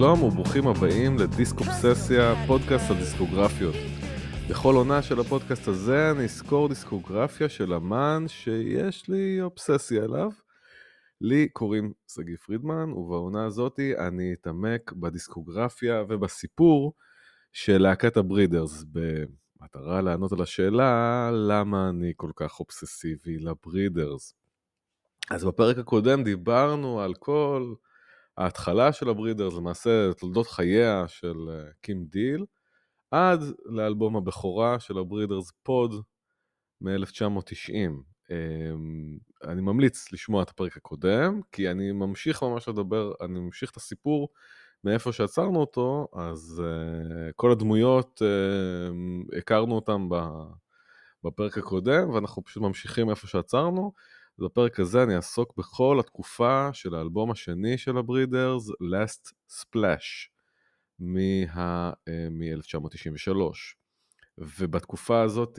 שלום וברוכים הבאים לדיסק אובססיה, פודקאסט על דיסקוגרפיות. בכל עונה של הפודקאסט הזה אני אזכור דיסקוגרפיה של אמן שיש לי אובססיה אליו. לי קוראים שגיא פרידמן, ובעונה הזאתי אני אתעמק בדיסקוגרפיה ובסיפור של להקת הברידרס, במטרה לענות על השאלה למה אני כל כך אובססיבי לברידרס. אז בפרק הקודם דיברנו על כל ההתחלה של הברידרס, למעשה תולדות חייה של אה, קים דיל, עד לאלבום הבכורה של הברידרס פוד מ-1990. אמ, אני ממליץ לשמוע את הפרק הקודם, כי אני ממשיך ממש לדבר, אני ממשיך את הסיפור מאיפה שעצרנו אותו, אז אה, כל הדמויות, אה, הכרנו אותן בפרק הקודם, ואנחנו פשוט ממשיכים איפה שעצרנו. בפרק הזה אני אעסוק בכל התקופה של האלבום השני של הברידרס, Last Splash, מ-1993. אה, ובתקופה הזאת,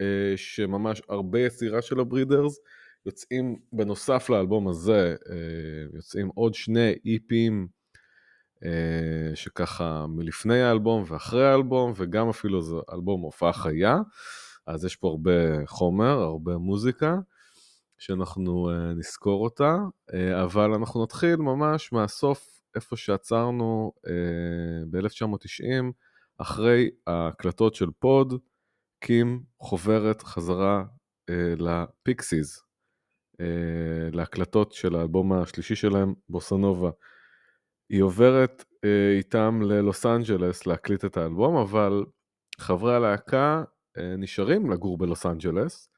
אה, שממש הרבה יצירה של הברידרס, יוצאים, בנוסף לאלבום הזה, אה, יוצאים עוד שני איפים שככה מלפני האלבום ואחרי האלבום, וגם אפילו זה אלבום הופעה חיה, אז יש פה הרבה חומר, הרבה מוזיקה. שאנחנו uh, נזכור אותה, uh, אבל אנחנו נתחיל ממש מהסוף, איפה שעצרנו uh, ב-1990, אחרי ההקלטות של פוד, קים חוברת חזרה uh, לפיקסיס, uh, להקלטות של האלבום השלישי שלהם, בוסנובה. היא עוברת uh, איתם ללוס אנג'לס להקליט את האלבום, אבל חברי הלהקה uh, נשארים לגור בלוס אנג'לס,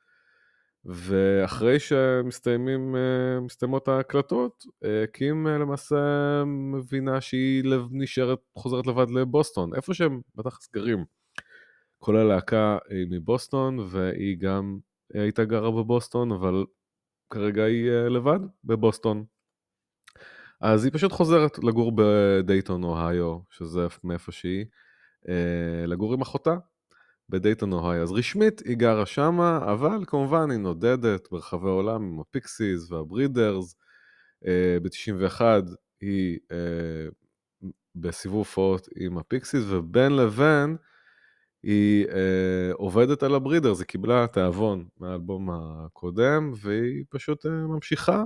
ואחרי שמסתיימות ההקלטות, אה, קים אה, למעשה מבינה שהיא נשארת, חוזרת לבד לבוסטון, איפה שהם בטח סגרים. כל הלהקה היא מבוסטון, והיא גם הייתה גרה בבוסטון, אבל כרגע היא אה, לבד בבוסטון. אז היא פשוט חוזרת לגור בדייטון, אוהיו, שזה מאיפה שהיא, לגור עם אחותה, בדייטון אוהיו. אז רשמית היא גרה שמה, אבל כמובן היא נודדת ברחבי העולם עם הפיקסיס והברידרס. אה, ב-91 היא אה, בסיבוב הופעות עם הפיקסיס, ובין לבין היא אה, עובדת על הברידרס, היא קיבלה תיאבון מהאלבום הקודם, והיא פשוט ממשיכה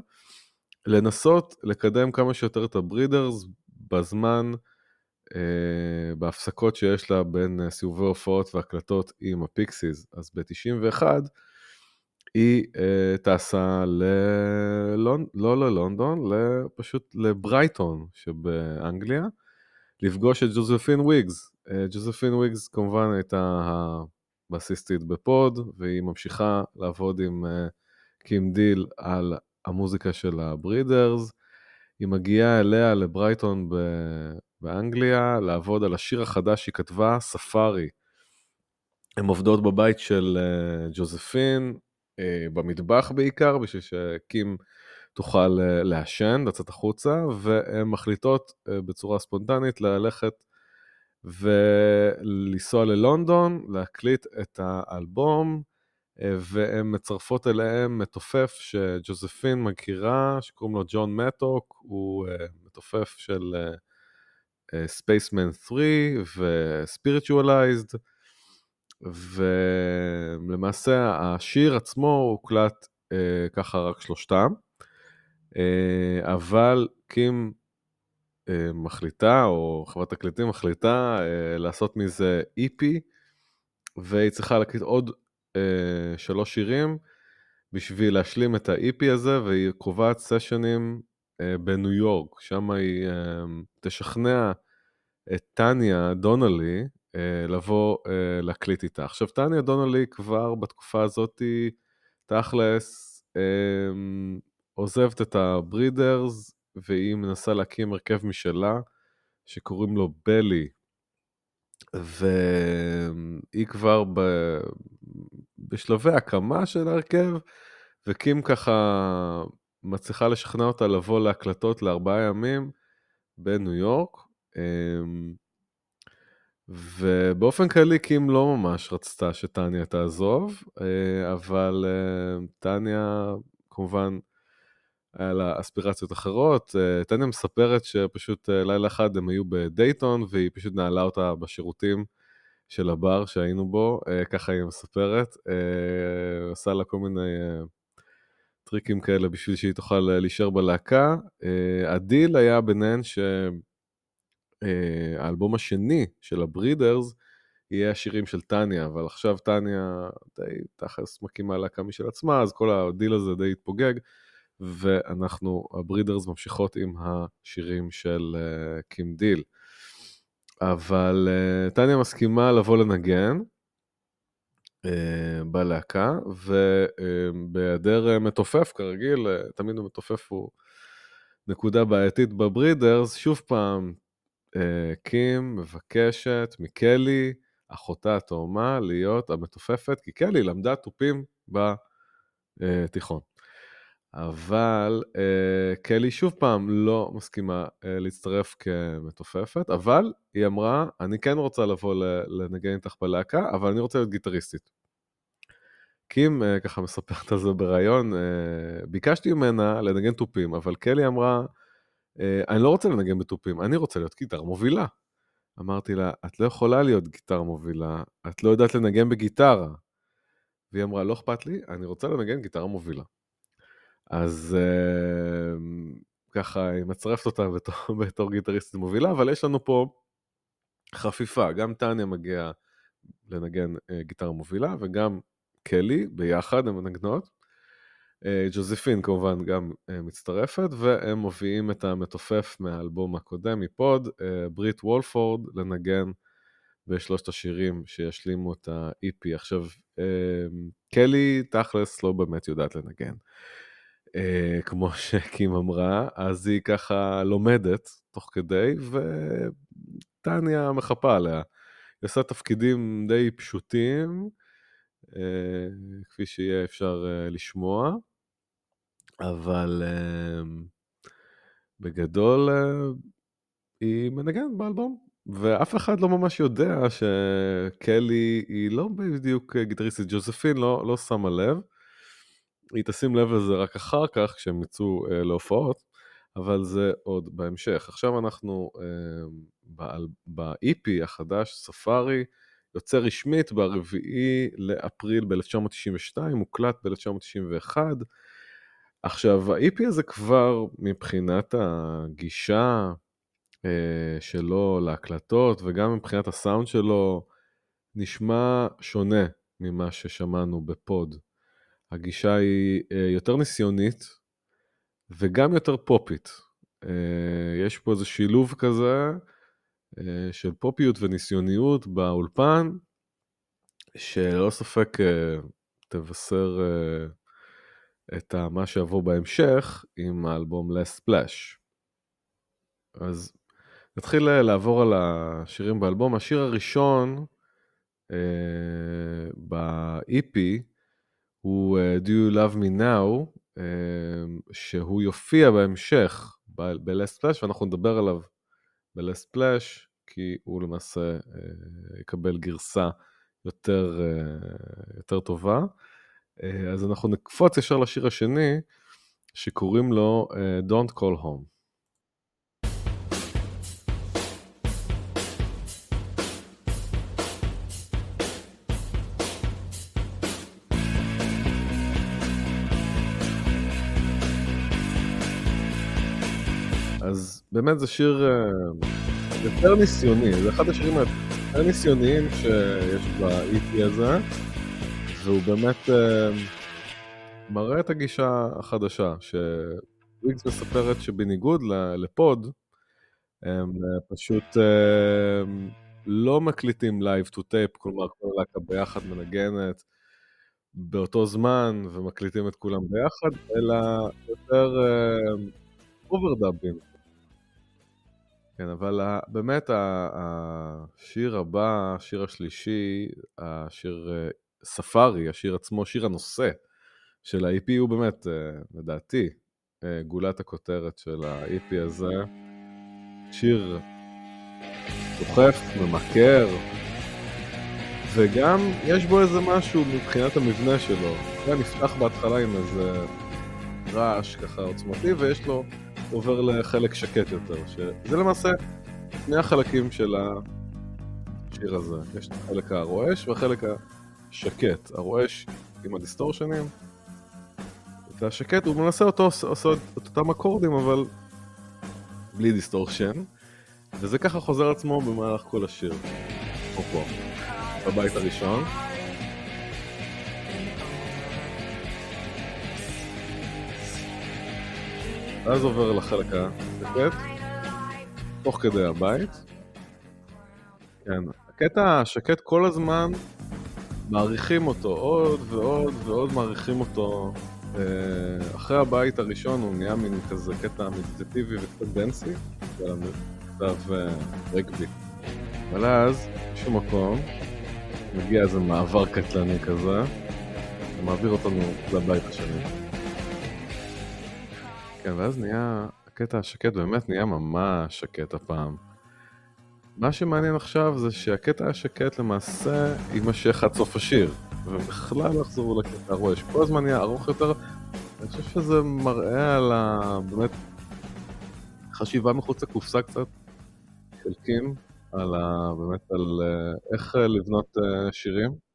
לנסות לקדם כמה שיותר את הברידרס בזמן אה, בהפסקות שיש לה בין אה, סיבובי הופעות והקלטות עם הפיקסיס. אז ב-91 היא אה, טסה ללונ... לא ללונדון, פשוט לברייטון שבאנגליה, לפגוש את ג'וזפין וויגס. ג'וזפין וויגס כמובן הייתה הבסיסטית ב-Pod, והיא ממשיכה לעבוד עם קים דיל על המוזיקה של הברידרס. היא מגיעה אליה לברייטון. באנגליה לעבוד על השיר החדש שהיא כתבה, ספארי. הן עובדות בבית של uh, ג'וזפין, uh, במטבח בעיקר, בשביל שקים תוכל uh, לעשן, לצאת החוצה, והן מחליטות בצורה ספונטנית ללכת ולנסוע ללונדון, להקליט את האלבום, והן מצרפות אליהם מתופף שג'וזפין מכירה, שקוראים לו ג'ון מטוק, הוא מתופף של... ספייסמן 3 וספיריטואלייזד, ולמעשה השיר עצמו הוקלט אה, ככה רק שלושתם, אה, אבל קים אה, מחליטה, או חברת תקליטים מחליטה אה, לעשות מזה EP, והיא צריכה להקליט עוד uh, שלוש שירים בשביל להשלים את ה-EP הזה, והיא קובעת סשנים בניו יורק, שם היא אה, תשכנע את טניה דונלי אה, לבוא להקליט איתה. עכשיו, טניה דונלי כבר בתקופה הזאתי, תכלס, עוזבת את הברידרס, והיא מנסה להקים הרכב משלה, שקוראים לו בלי, והיא כבר ב... בשלבי הקמה של ההרכב, וקים ככה מצליחה לשכנע אותה לבוא להקלטות לארבעה ימים בניו יורק. אמ, ובאופן כללי קים לא ממש רצתה שטניה תעזוב, אה, אבל אה, טניה כמובן היה לה אספירציות אחרות. אה, טניה מספרת שפשוט לילה אחד הם היו בדייטון, והיא פשוט נעלה אותה בשירותים של הבר שהיינו בו, ככה היא מספרת. עושה לה כל מיני טריקים כאלה בשביל שהיא תוכל להישאר בלהקה. הדיל היה ביניהן שהאלבום השני של הברידרס, יהיה השירים של טניה, אבל עכשיו טניה די תכלס מקימה להקה משל עצמה, אז כל הדיל הזה די התפוגג. ואנחנו, הברידרס ממשיכות עם השירים של קים דיל. אבל טניה מסכימה לבוא לנגן בלהקה, ובהיעדר אה, מתופף, כרגיל, אה, תמיד המתופף הוא נקודה בעייתית בברידרס, שוב פעם, קים מבקשת מקלי, אחותה התאומה, להיות המתופפת, כי קלי למדה תופים בתיכון. אבל uh, קלי שוב פעם לא מסכימה uh, להצטרף כמתופפת, אבל היא אמרה, אני כן רוצה לבוא לנגן איתך בלהקה, אבל אני רוצה להיות גיטריסטית. קים uh, ככה מספרת על זה בריאיון, uh, ביקשתי ממנה לנגן תופים, אבל קלי אמרה, uh, אני לא רוצה לנגן בתופים, אני רוצה להיות גיטר מובילה. אמרתי לה, את לא יכולה להיות גיטר מובילה, את לא יודעת לנגן בגיטרה. והיא אמרה, לא אכפת לי, אני רוצה לנגן גיטרה מובילה. אז uh, ככה היא מצרפת אותה בתור, בתור גיטריסטית מובילה, אבל יש לנו פה חפיפה, גם טניה מגיעה לנגן uh, גיטרה מובילה, וגם קלי, ביחד הן מנגנות. Uh, ג'וזפין כמובן גם uh, מצטרפת, והם מביאים את המתופף מהאלבום הקודם, מפוד, uh, ברית וולפורד, לנגן בשלושת השירים שישלימו את ה-EP. עכשיו, uh, קלי תכלס לא באמת יודעת לנגן. אה, כמו שקים אמרה, אז היא ככה לומדת תוך כדי, וטניה מחפה עליה. היא עושה תפקידים די פשוטים, אה, כפי שיהיה אפשר אה, לשמוע, אבל אה, בגדול אה, היא מנגנת באלבום. ואף אחד לא ממש יודע שקלי היא לא בדיוק גיטריסטית, ג'וזפין לא, לא שמה לב. היא תשים לב לזה רק אחר כך, כשהם יצאו אה, להופעות, אבל זה עוד בהמשך. עכשיו אנחנו אה, ב-EP החדש, ספארי, יוצא רשמית ברביעי לאפריל ב-1992, מוקלט ב-1991. עכשיו, ה-EP הזה כבר מבחינת הגישה אה, שלו להקלטות, וגם מבחינת הסאונד שלו, נשמע שונה ממה ששמענו בפוד. הגישה היא אה, יותר ניסיונית וגם יותר פופית. אה, יש פה איזה שילוב כזה אה, של פופיות וניסיוניות באולפן, שללא ספק תבשר את מה שיבוא בהמשך עם האלבום לס ספלאש. אז נתחיל לעבור על השירים באלבום. השיר הראשון ב-EP הוא uh, Do You Love Me Now, uh, שהוא יופיע בהמשך ב-Last Splash, ואנחנו נדבר עליו ב-Last Splash, כי הוא למעשה uh, יקבל גרסה יותר, uh, יותר טובה. Uh, אז אנחנו נקפוץ ישר לשיר השני, שקוראים לו uh, Don't Call Home. באמת זה שיר uh, יותר ניסיוני, זה אחד השירים היותר ניסיוניים שיש ב-EP הזה, והוא באמת uh, מראה את הגישה החדשה, שוויגס מספרת שבניגוד לפוד, הם uh, פשוט לא מקליטים live to tape, כלומר כל הלהקה ביחד מנגנת באותו זמן ומקליטים את כולם ביחד, אלא יותר אוברדאבים. כן, אבל באמת השיר הבא, השיר השלישי, השיר אה, ספארי, השיר עצמו, שיר הנושא של ה-EP הוא באמת, אה, לדעתי, אה, גולת הכותרת של ה-EP הזה. שיר דוחף, ממכר, וגם יש בו איזה משהו מבחינת המבנה שלו. זה נפתח בהתחלה עם איזה רעש ככה עוצמתי, ויש לו, עובר לחלק שקט יותר, שזה למעשה שני החלקים של השיר הזה. יש את החלק הרועש והחלק השקט. הרועש עם הדיסטורשנים, והשקט הוא מנסה אותו, עושה את אותם אקורדים, אבל בלי distortion, וזה ככה חוזר עצמו במהלך כל השיר. פה פה, בבית הראשון. ואז עובר לחלק השקט, תוך כדי הבית. כן, הקטע השקט כל הזמן מעריכים אותו עוד ועוד ועוד מעריכים אותו. אה, אחרי הבית הראשון הוא נהיה מין כזה קטע מדיטטיבי וקצת דנסי, זה מכתב רגבי. אבל אז, בשום מקום, מגיע איזה מעבר קטלני כזה, ומעביר אותנו לבית השני. כן, ואז נהיה, הקטע השקט באמת נהיה ממש שקט הפעם. מה שמעניין עכשיו זה שהקטע השקט למעשה יימשך עד סוף השיר, ובכלל לא יחזרו לקטע הרועש. כל הזמן נהיה ארוך יותר, אני חושב שזה מראה על ה... באמת חשיבה מחוץ לקופסה קצת, של קים, על ה... באמת על אה, איך אה, לבנות אה, שירים.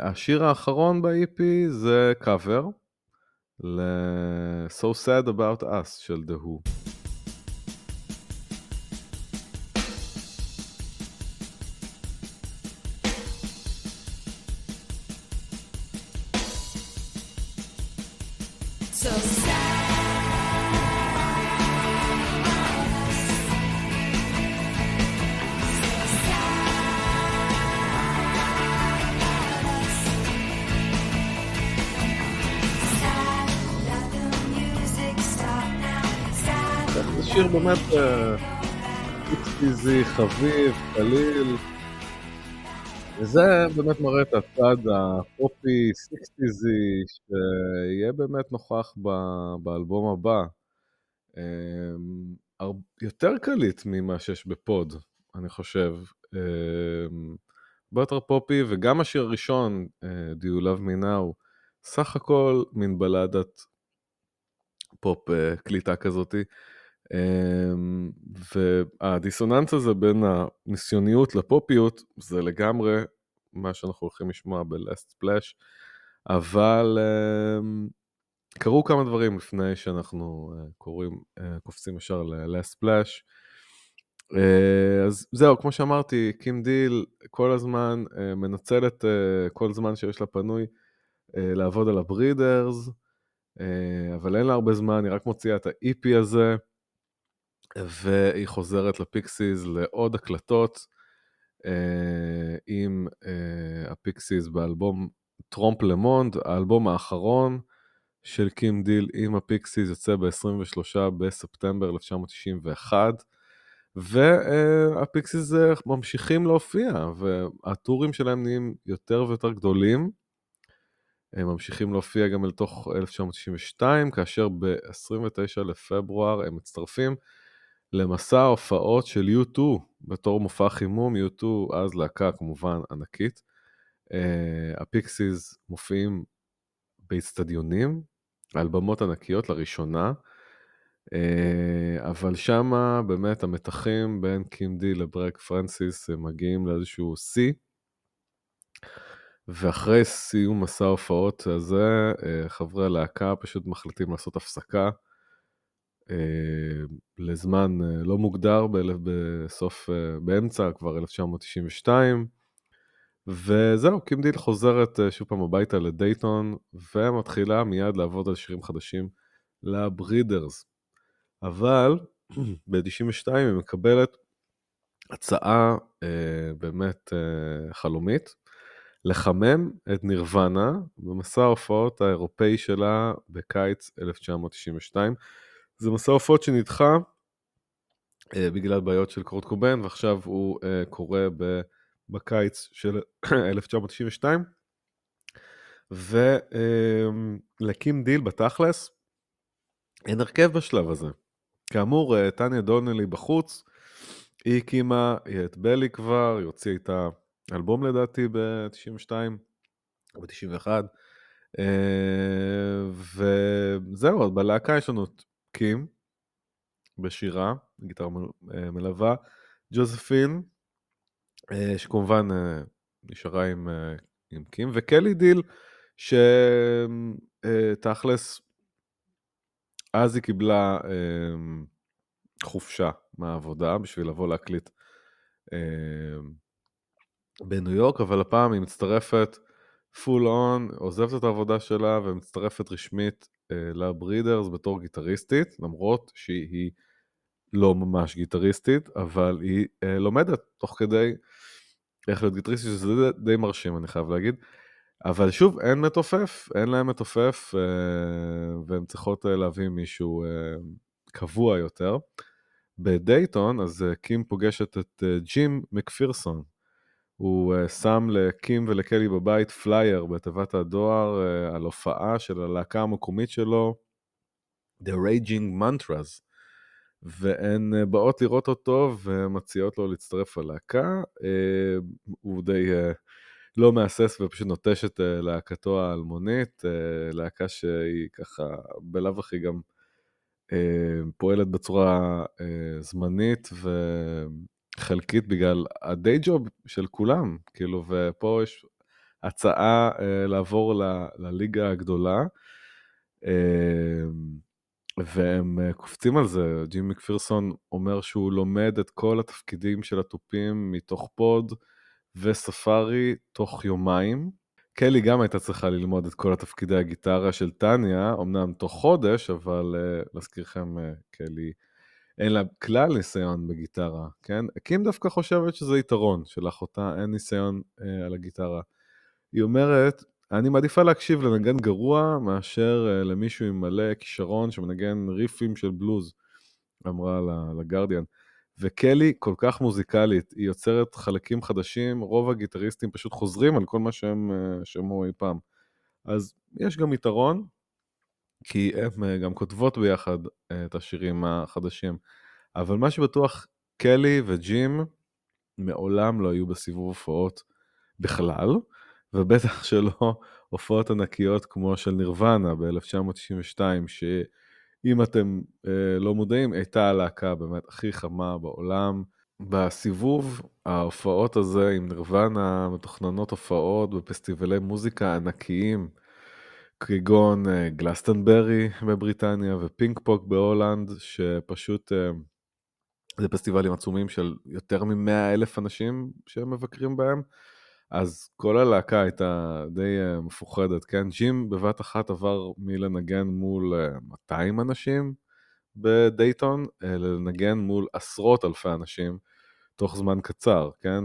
השיר האחרון ב-EP זה קאבר. ל- So Sad About Us של The Who. פיזי, חביב, קליל. וזה באמת מראה את הצד הפופי, סיקסטיזי, שיהיה באמת נוכח באלבום הבא. אמ, יותר קליט ממה שיש ב-Pod, אני חושב. אמ, הרבה יותר פופי, וגם השיר הראשון, אה, Do You Love Me Now, סך הכל מין בלדת פופ אה, קליטה כזאתי. אמ, והדיסוננס הזה בין הניסיוניות לפופיות זה לגמרי מה שאנחנו הולכים לשמוע ב-Last Splash, אבל אמ, קרו כמה דברים לפני שאנחנו אה, קוראים, אה, קופצים ישר Splash. אה, אז זהו, כמו שאמרתי, קים דיל כל הזמן מנצל את כל זמן שיש לה פנוי לעבוד על הברידרס, אבל אין לה הרבה זמן, היא רק מוציאה את ה-EP הזה. והיא חוזרת לפיקסיס לעוד הקלטות אה, עם אה, הפיקסיס באלבום Trompe le Monde, האלבום האחרון של קים דיל עם הפיקסיס יוצא ב-23 בספטמבר 1991. והפיקסיס ממשיכים להופיע, והטורים שלהם נהיים יותר ויותר גדולים. הם ממשיכים להופיע גם אל תוך 1992, כאשר ב-29 לפברואר הם מצטרפים למסע ההופעות של U2 בתור מופע חימום, U2 אז להקה כמובן ענקית. אה, הפיקסיס מופיעים באיצטדיונים, על במות ענקיות לראשונה, אה, אבל שמה באמת המתחים בין קים דיל לבלק פרנסיס מגיעים לאיזשהו שיא. ואחרי סיום מסע ההופעות הזה, uh, חברי הלהקה פשוט מחליטים לעשות הפסקה. אה, לזמן אה, לא מוגדר בסוף, אה, באמצע כבר 1992, וזהו, קים דיל חוזרת שוב פעם הביתה לדייטון, ומתחילה מיד לעבוד על שירים חדשים לברידרס. אבל ב-92 היא מקבלת הצעה באמת חלומית, לחמם את נירוונה במסע ההופעות האירופאי שלה בקיץ 1992. זה מסע הופעות שנדחה uh, בגלל בעיות של קורט קובן, ועכשיו הוא uh, קורה ב, בקיץ של 1992. ולקים uh, דיל בתכלס, אין הרכב בשלב הזה. כאמור, uh, טניה דונלי בחוץ, היא הקימה את בלי כבר, היא הוציאה איתה אלבום לדעתי ב-92 או ב-91. אה, וזהו, בלהקה יש לנו את קים בשירה, גיטרה אה, מלווה, ג'וזפין, אה, שכמובן נשארה עם, עם קים, וקלי דיל, שתכלס, אז היא קיבלה חופשה מהעבודה בשביל לבוא להקליט בניו יורק, אבל הפעם היא מצטרפת פול און, עוזבת את העבודה שלה ומצטרפת רשמית אה, לברידרס בתור גיטריסטית, למרות שהיא לא ממש גיטריסטית, אבל היא אה, לומדת תוך כדי איך להיות גיטריסטית, שזה די, די מרשים, אני חייב להגיד. אבל שוב, אין מתופף, אין להם מתופף, אה, והן צריכות אה, להביא מישהו אה, קבוע יותר. בדייטון, אז אה, קים פוגשת את אה, ג'ים מקפירסון, הוא אה, שם לקים ולקלי בבית פלייר בתיבת הדואר אה, על הופעה של הלהקה המקומית שלו, The Raging Mantras, והן אה, באות לראות אותו ומציעות לו להצטרף ללהקה. הוא די לא מהסס ופשוט נוטש את להקתו האלמונית, להקה שהיא ככה בלאו הכי גם פועלת בצורה זמנית ו... חלקית בגלל הדיי ג'וב של כולם, כאילו, ופה יש הצעה אה, לעבור ל, לליגה הגדולה, אה, והם אה, קופצים על זה. ג'ים מקפירסון אומר שהוא לומד את כל התפקידים של התופים מתוך פוד וספארי תוך יומיים. קלי גם הייתה צריכה ללמוד את כל התפקידי הגיטרה של טניה, אמנם תוך חודש, אבל uh, להזכירכם, uh, קלי אין לה כלל ניסיון בגיטרה, כן? קים דווקא חושבת שזה יתרון, שלאחותה אין ניסיון אה, על הגיטרה. היא אומרת, אני מעדיפה להקשיב לנגן גרוע מאשר אה, למישהו עם מלא כישרון שמנגן ריפים של בלוז, אמרה לגרדיאן. וקלי כל כך מוזיקלית, היא יוצרת חלקים חדשים, רוב הגיטריסטים פשוט חוזרים על כל מה שהם אה, שמעו אי פעם. אז יש גם יתרון, כי הן אה, גם כותבות ביחד אה, את השירים החדשים. אבל מה שבטוח, קלי וג'ים מעולם לא היו בסיבוב הופעות בכלל, ובטח שלא הופעות ענקיות כמו של נירוונה ב-1992, שאם אתם אה, לא מודעים, הייתה הלהקה באמת הכי חמה בעולם. בסיבוב ההופעות הזה עם נירוונה מתוכננות הופעות בפסטיבלי מוזיקה ענקיים. כגון אה, גלסטנברי בבריטניה ופינק פוק בהולנד, שפשוט אה, זה פסטיבלים עצומים של יותר מ-100 אלף אנשים שמבקרים בהם, אז כל הלהקה הייתה די אה, מפוחדת, כן? ג'ים בבת אחת עבר מלנגן מול 200 אנשים בדייטון, לנגן מול עשרות אלפי אנשים תוך זמן קצר, כן?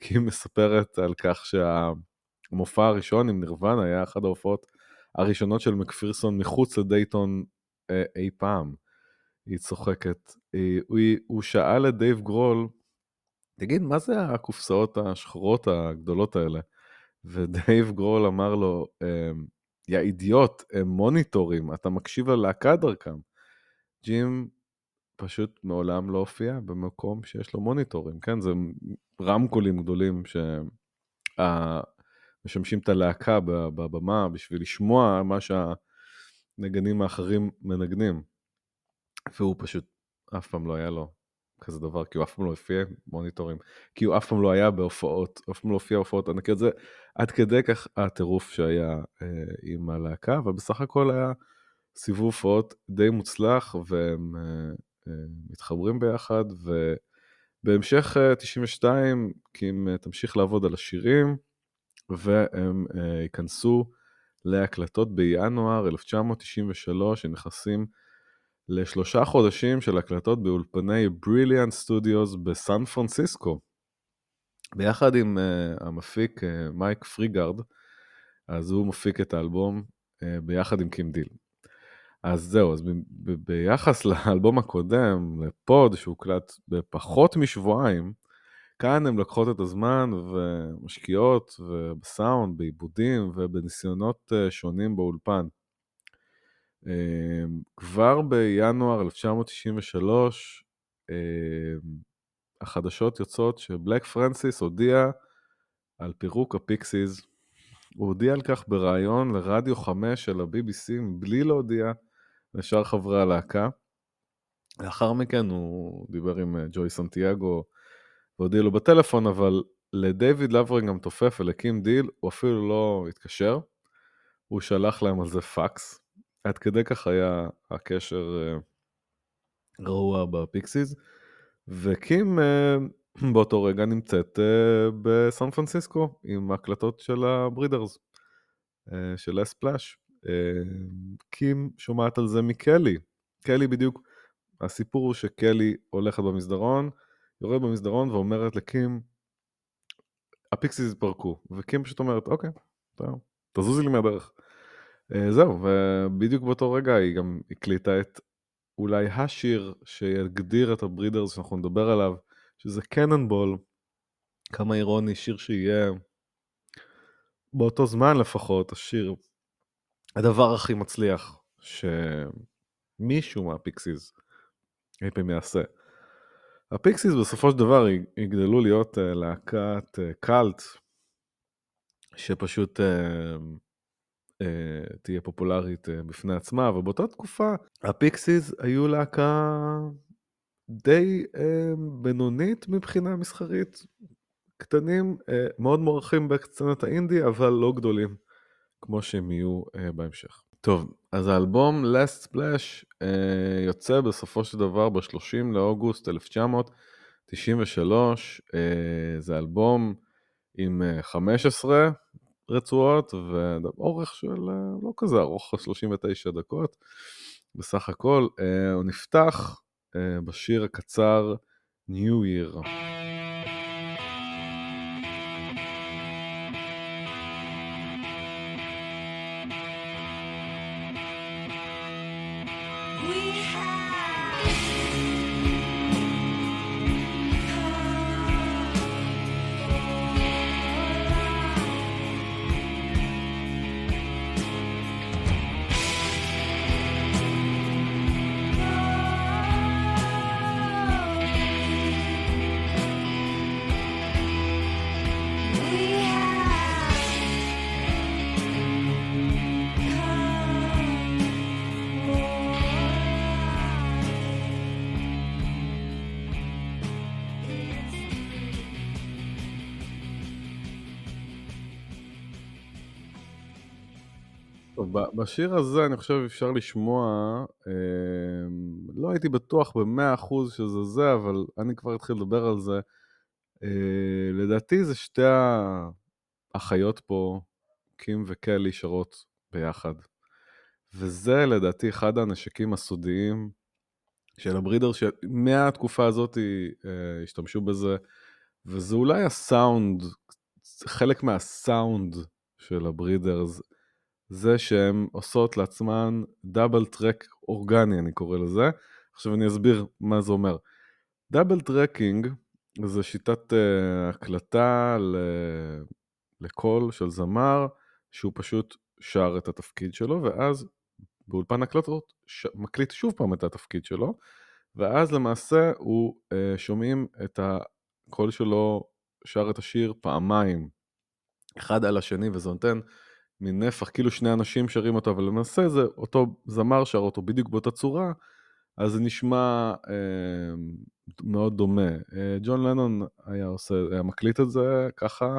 כי היא מספרת על כך שהמופע הראשון עם נירוונה היה אחת ההופעות הראשונות של מקפירסון מחוץ לדייטון אה, אי פעם. היא צוחקת. היא, הוא, הוא שאל את דייב גרול, תגיד, מה זה הקופסאות השחורות הגדולות האלה? ודייב גרול אמר לו, אמ, יא אידיוט, הם מוניטורים, אתה מקשיב ללהקה דרכם. ג'ים פשוט מעולם לא הופיע במקום שיש לו מוניטורים, כן? זה רמקולים גדולים שה... משמשים את הלהקה בבמה בשביל לשמוע מה שהנגנים האחרים מנגנים. והוא פשוט, אף פעם לא היה לו כזה דבר, כי הוא אף פעם לא הופיע מוניטורים, כי הוא אף פעם לא היה בהופעות, אף פעם לא הופיע בהופעות ענקיות, זה עד כדי כך הטירוף שהיה אה, עם הלהקה, אבל בסך הכל היה סיבוב הופעות די מוצלח, והם אה, אה, מתחברים ביחד, ובהמשך אה, 92, קים אה, תמשיך לעבוד על השירים, והם uh, ייכנסו להקלטות בינואר 1993, הם נכנסים לשלושה חודשים של הקלטות באולפני בריליאנט סטודיוס בסן פרנסיסקו. ביחד עם uh, המפיק uh, מארק פריגארד, אז הוא מפיק את האלבום ביחד עם קים דיל. אז זהו, אז ביחס לאלבום הקודם, ל Pod שהוקלט בפחות משבועיים, כאן הן לוקחות את הזמן ומשקיעות בסאונד, בעיבודים ובניסיונות אה, שונים באולפן. אמ, כבר בינואר 1993 אמ, החדשות יוצאות שבלק פרנסיס הודיע על פירוק הפיקסיס הוא הודיע על כך בריאיון לרדיו 5 של ה-BBC מבלי להודיע לשאר חברי הלהקה. לאחר מכן הוא דיבר עם אה, ג'וי סנטיאגו והודיע לו בטלפון, אבל לדייוויד לברינג המתופף ולקים דיל הוא אפילו לא התקשר, הוא שלח להם על זה פקס. עד כדי כך היה הקשר אה, גרוע בפיקסיס, וקים אה, באותו רגע נמצאת בסן פרנסיסקו עם הקלטות של הברידרס, של Last Splash. קים שומעת על זה מקלי, קלי בדיוק הסיפור הוא שקלי הולכת במסדרון, יורדת במסדרון ואומרת לקים, הפיקסיס התפרקו, וקים פשוט אומרת, אוקיי, תזוזי לי מהדרך. Uh, זהו, ובדיוק באותו רגע היא גם הקליטה את אולי השיר שיגדיר את הברידרס שאנחנו נדבר עליו, שזה Cannonball, כמה אירוני, שיר שיהיה באותו זמן לפחות, השיר, הדבר הכי מצליח שמישהו מהפיקסיס אי פעם יעשה. הפיקסיס בסופו של דבר יגדלו להיות uh, להקת uh, cult, שפשוט uh, תהיה פופולרית בפני עצמה, אבל באותה תקופה הפיקסיס היו להקה די בינונית מבחינה מסחרית, קטנים, מאוד מוערכים בסצנת האינדי, אבל לא גדולים, כמו שהם יהיו בהמשך. טוב, אז האלבום Last Splash אה, יוצא בסופו של דבר ב-30 לאוגוסט 1993. אה, זה אלבום עם 15 אה, רצועות ואורך של אה, לא כזה ארוך, 39 דקות בסך הכל. אה, הוא נפתח אה, בשיר הקצר New Year. בשיר הזה אני חושב אפשר לשמוע, אה, לא הייתי בטוח במאה אחוז שזה זה, אבל אני כבר אתחיל לדבר על זה. אה, לדעתי זה שתי האחיות פה, קים וקלי, שרות ביחד. וזה לדעתי אחד הנשקים הסודיים של הברידר, שמהתקופה הזאת אה, השתמשו בזה, וזה אולי הסאונד, חלק מהסאונד של הברידרס. זה שהן עושות לעצמן double track אורגני, אני קורא לזה. עכשיו אני אסביר מה זה אומר. double tracking זה שיטת uh, הקלטה ל... לקול של זמר, שהוא פשוט שר את התפקיד שלו, ואז באולפן הקלטות ש... מקליט שוב פעם את התפקיד שלו, ואז למעשה הוא uh, שומעים את הקול שלו שר את השיר פעמיים, אחד על השני, וזה נותן מין נפח, כאילו שני אנשים שרים אותו, אבל למעשה זה אותו זמר שר אותו בדיוק באותה צורה, אז זה נשמע אה, מאוד דומה. אה, ג'ון לנון היה עושה, היה מקליט את זה ככה,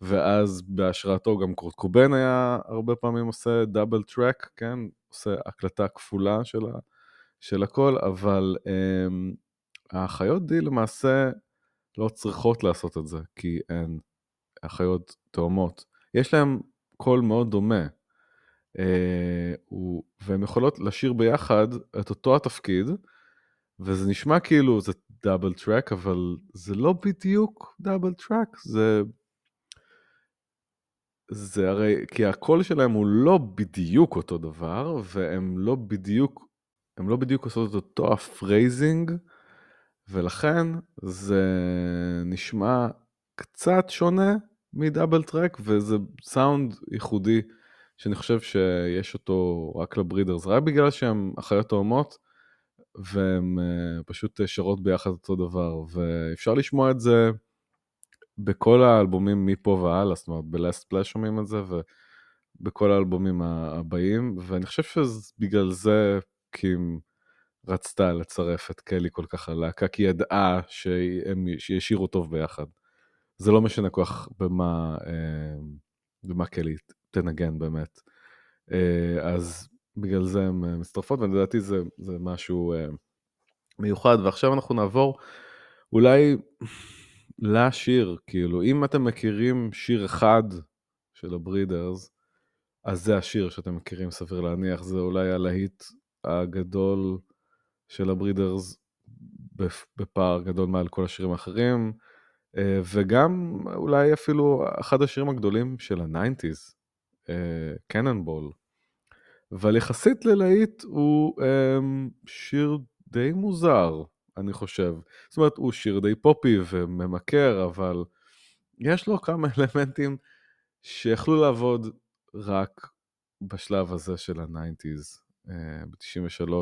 ואז בהשראתו גם קורט קובן היה הרבה פעמים עושה דאבל טרק, כן? עושה הקלטה כפולה של, ה, של הכל, אבל אה, האחיות די למעשה לא צריכות לעשות את זה, כי הן אחיות תאומות. יש להם קול מאוד דומה. אה, והן יכולות לשיר ביחד את אותו התפקיד, וזה נשמע כאילו זה double track, אבל זה לא בדיוק double track, זה... זה הרי, כי הקול שלהם הוא לא בדיוק אותו דבר, והם לא בדיוק, הם לא בדיוק עושות את אותו ה phrasing, ולכן זה נשמע קצת שונה, מ double track, וזה סאונד ייחודי שאני חושב שיש אותו רק לברידרס, רק בגלל שהם אחיות תאומות, והם uh, פשוט שרות ביחד אותו דבר, ואפשר לשמוע את זה בכל האלבומים מפה והלאה, זאת אומרת, ב-Last Splash שומעים את זה, ובכל האלבומים הבאים, ואני חושב שבגלל זה קים רצתה לצרף את קלי כל כך ללהקה, כי היא ידעה שהם שישירו טוב ביחד. זה לא משנה כל כך במה, אה, במה קלי תנגן באמת. אה, אז בגלל זה הן מצטרפות, ולדעתי זה, זה משהו אה, מיוחד. ועכשיו אנחנו נעבור אולי לשיר, כאילו, אם אתם מכירים שיר אחד של הברידרס, אז זה השיר שאתם מכירים, סביר להניח, זה אולי הלהיט הגדול של הברידרס בפער גדול מעל כל השירים האחרים, וגם אולי אפילו אחד השירים הגדולים של ה nineties, Cannonball. אבל יחסית ללהיט הוא שיר די מוזר, אני חושב. זאת אומרת, הוא שיר די פופי וממכר, אבל יש לו כמה אלמנטים שיכלו לעבוד רק בשלב הזה של ה nineties, ב-93,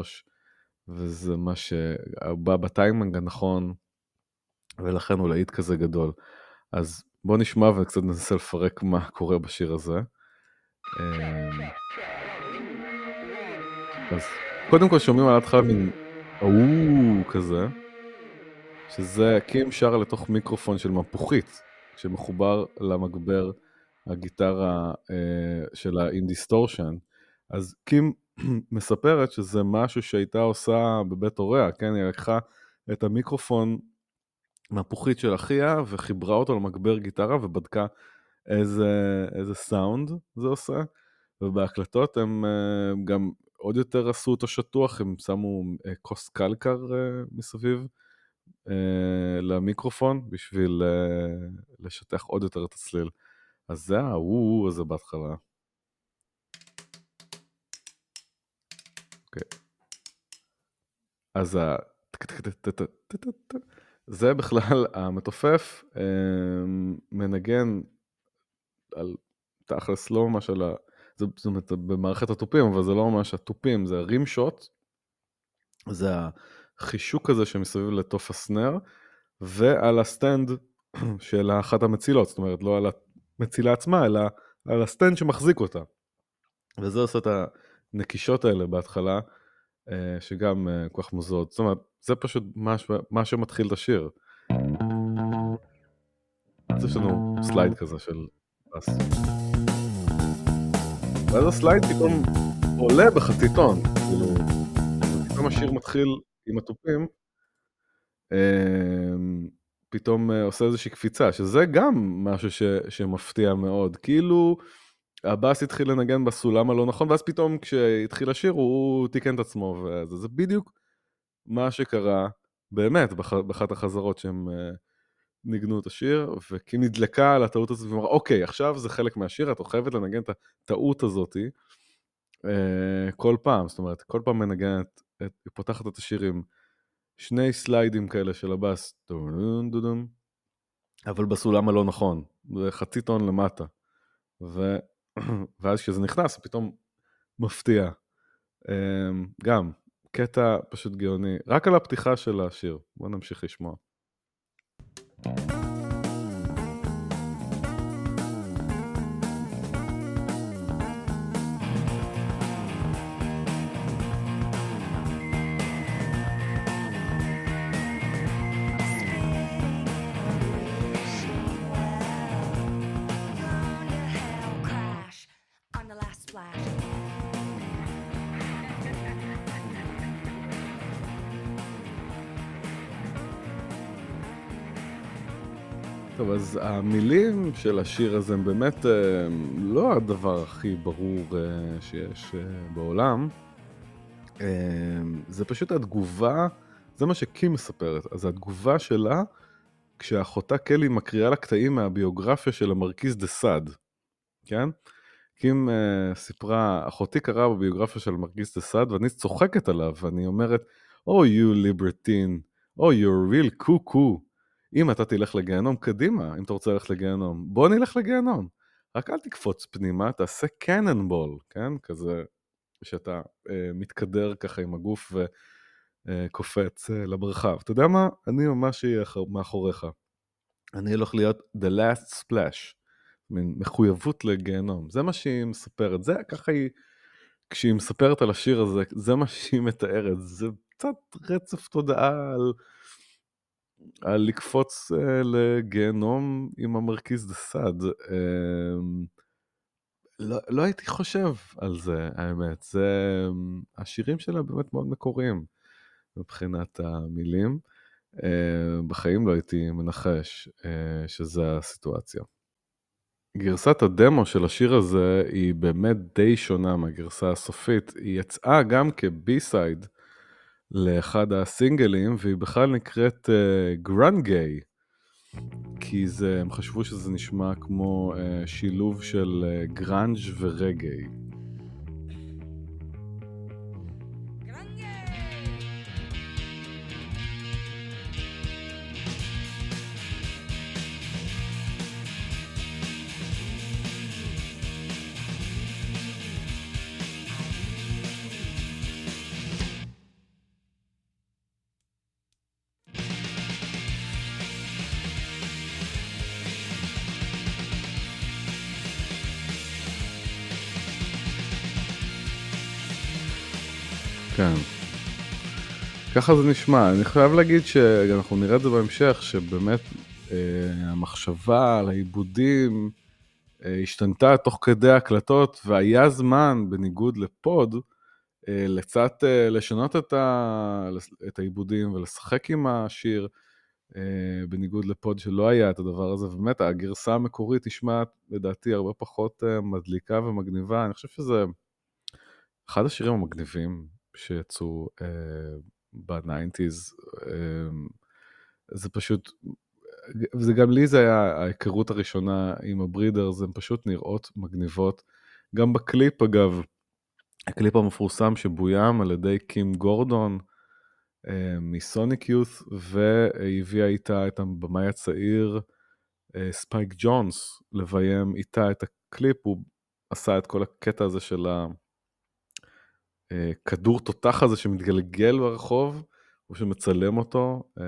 וזה מה שבא בטיימינג הנכון, ולכן הוא להיט כזה גדול. אז בוא נשמע וקצת ננסה לפרק מה קורה בשיר הזה. אז קודם כל שומעים על ההתחלה מין אוו כזה, שזה קים שר לתוך מיקרופון של מפוחית, שמחובר למגבר הגיטרה אה, של ה distortion. אז קים מספרת שזה משהו שהייתה עושה בבית הוריה, כן? היא לקחה את המיקרופון מהמפוחית של אחיה וחיברה אותו למגבר גיטרה ובדקה איזה, איזה סאונד זה עושה. ובהקלטות הם אה, גם עוד יותר עשו אותו שטוח, הם שמו אה, כוס קלקר אה, מסביב למיקרופון בשביל לשטח עוד יותר את הצליל. אז זה הוו הזה בהתחלה. אוקיי. אז ה... זה בכלל, המתופף מנגן על תכלס לא ממש על ה... זאת אומרת, במערכת התופים, אבל זה לא ממש התופים, זה רים שוט, זה החישוק הזה שמסביב לתוף ה snare, ועל ה stand של אחת המצילות, זאת אומרת, לא על המצילה עצמה, אלא על ה stand שמחזיק אותה. וזה עושה את הנקישות האלה בהתחלה, שגם אה, כל כך מוזרות. זאת אומרת, זה פשוט מה, שמתחיל את השיר. אז יש לנו slide כזה של בס. ואז הסלייד פתאום עולה בחצי טון, כאילו, פתאום השיר מתחיל עם התופים, אמ, פתאום אה, עושה איזושהי קפיצה, שזה גם משהו ש, שמפתיע מאוד, כאילו הבאס התחיל לנגן בסולם הלא נכון, ואז פתאום כשהתחיל השיר הוא תיקן את עצמו, וזה בדיוק מה שקרה באמת באחת החזרות שהם אה, ניגנו את השיר, וכי נדלקה על הטעות הזאת ואמרה, אוקיי, עכשיו זה חלק מהשיר, את חייבת לנגן את הטעות הזאתי אה, כל פעם, זאת אומרת, כל פעם מנגנת, היא פותחת את השיר עם שני סליידים כאלה של הבאס, אבל בסולם הלא נכון, זה חצי טון למטה. ו... ואז כשזה נכנס, פתאום מפתיע. אה, גם, קטע פשוט גאוני, רק על הפתיחה של השיר, בואו נמשיך לשמוע. טוב, המילים של השיר הזה הם באמת אה, לא הדבר הכי ברור אה, שיש אה, בעולם. זה פשוט התגובה, זה מה שקים מספרת, אז התגובה שלה כשאחותה קלי מקריאה לה קטעים מהביוגרפיה של המרקיז דה סאד, כן? קים סיפרה, אחותי קראה בביוגרפיה של המרקיז דה סאד ואני צוחקת עליו, ואני אומרת, Oh you libertine, Oh you're real cuckoo. אם אתה תלך לגיהנום, קדימה, אם אתה רוצה ללכת לגיהנום, בוא נלך לגיהנום. רק אל תקפוץ פנימה, תעשה קננבול, כן? כזה, שאתה אה, מתקדר ככה עם הגוף וקופץ אה, אה, לבריכה. אתה יודע מה? אני ממש אהיה מאחוריך. אני הולך להיות The Last Splash, מין מחויבות לגיהנום. זה מה שהיא מספרת, זה ככה היא, כשהיא מספרת על השיר הזה, זה מה שהיא מתארת, זה קצת רצף תודעה על, על לקפוץ uh, לגיהנום עם המרכיז דסד. Uh, לא, לא הייתי חושב על זה, האמת. זה, השירים שלה באמת מאוד מקוריים מבחינת המילים. אה, בחיים לא הייתי מנחש אה, שזה הסיטואציה. גרסת הדמו של השיר הזה היא באמת די שונה מהגרסה הסופית. היא יצאה גם כבי-סייד לאחד הסינגלים, והיא בכלל נקראת גרנגיי. Uh, כי זה, הם חשבו שזה נשמע כמו uh, שילוב של uh, גראנג' ורגעי. כן. ככה זה נשמע. אני חייב להגיד שאנחנו נראה את זה בהמשך, שבאמת אה, המחשבה על העיבודים אה, השתנתה תוך כדי הקלטות, והיה זמן, בניגוד לפוד, אה, לצאת אה, לשנות את, ה, את העיבודים ולשחק עם השיר, אה, בניגוד לפוד שלא היה את הדבר הזה, ובאמת הגרסה המקורית נשמעת לדעתי הרבה פחות אה, מדליקה ומגניבה. אני חושב שזה אחד השירים המגניבים שיצאו אה, ב nineties. אה, זה פשוט, וזה גם לי זה היה ההיכרות הראשונה עם הברידרס, הן פשוט נראות מגניבות. גם בקליפ אגב, הקליפ המפורסם שבוים על ידי קים גורדון אה, מסוניק יות' והביאה איתה את הבמאי הצעיר ספייק אה, ג'ונס לביים איתה את הקליפ, הוא עשה את כל הקטע הזה של ה... אה, כדור תותח הזה שמתגלגל ברחוב, או שמצלם אותו, אה,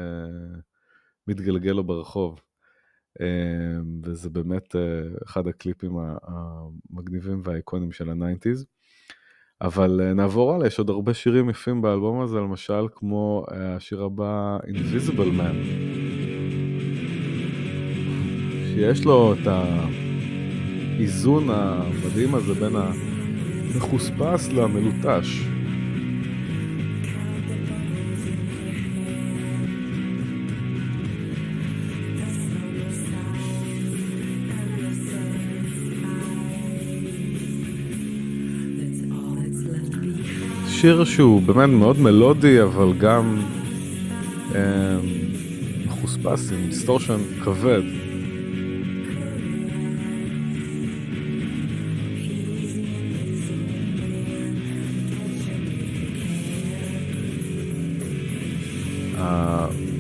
מתגלגל לו ברחוב. אה, וזה באמת אחד הקליפים המגניבים והאיקוניים של ה nineties. אבל נעבור הלאה, יש עוד הרבה שירים יפים באלבום הזה, למשל כמו השיר הבא, Invisible Man, שיש לו את האיזון המדהים הזה בין ה... מחוספס למלוטש. שיר שהוא באמת מאוד מלודי אבל גם אה, מחוספס עם distortion כבד.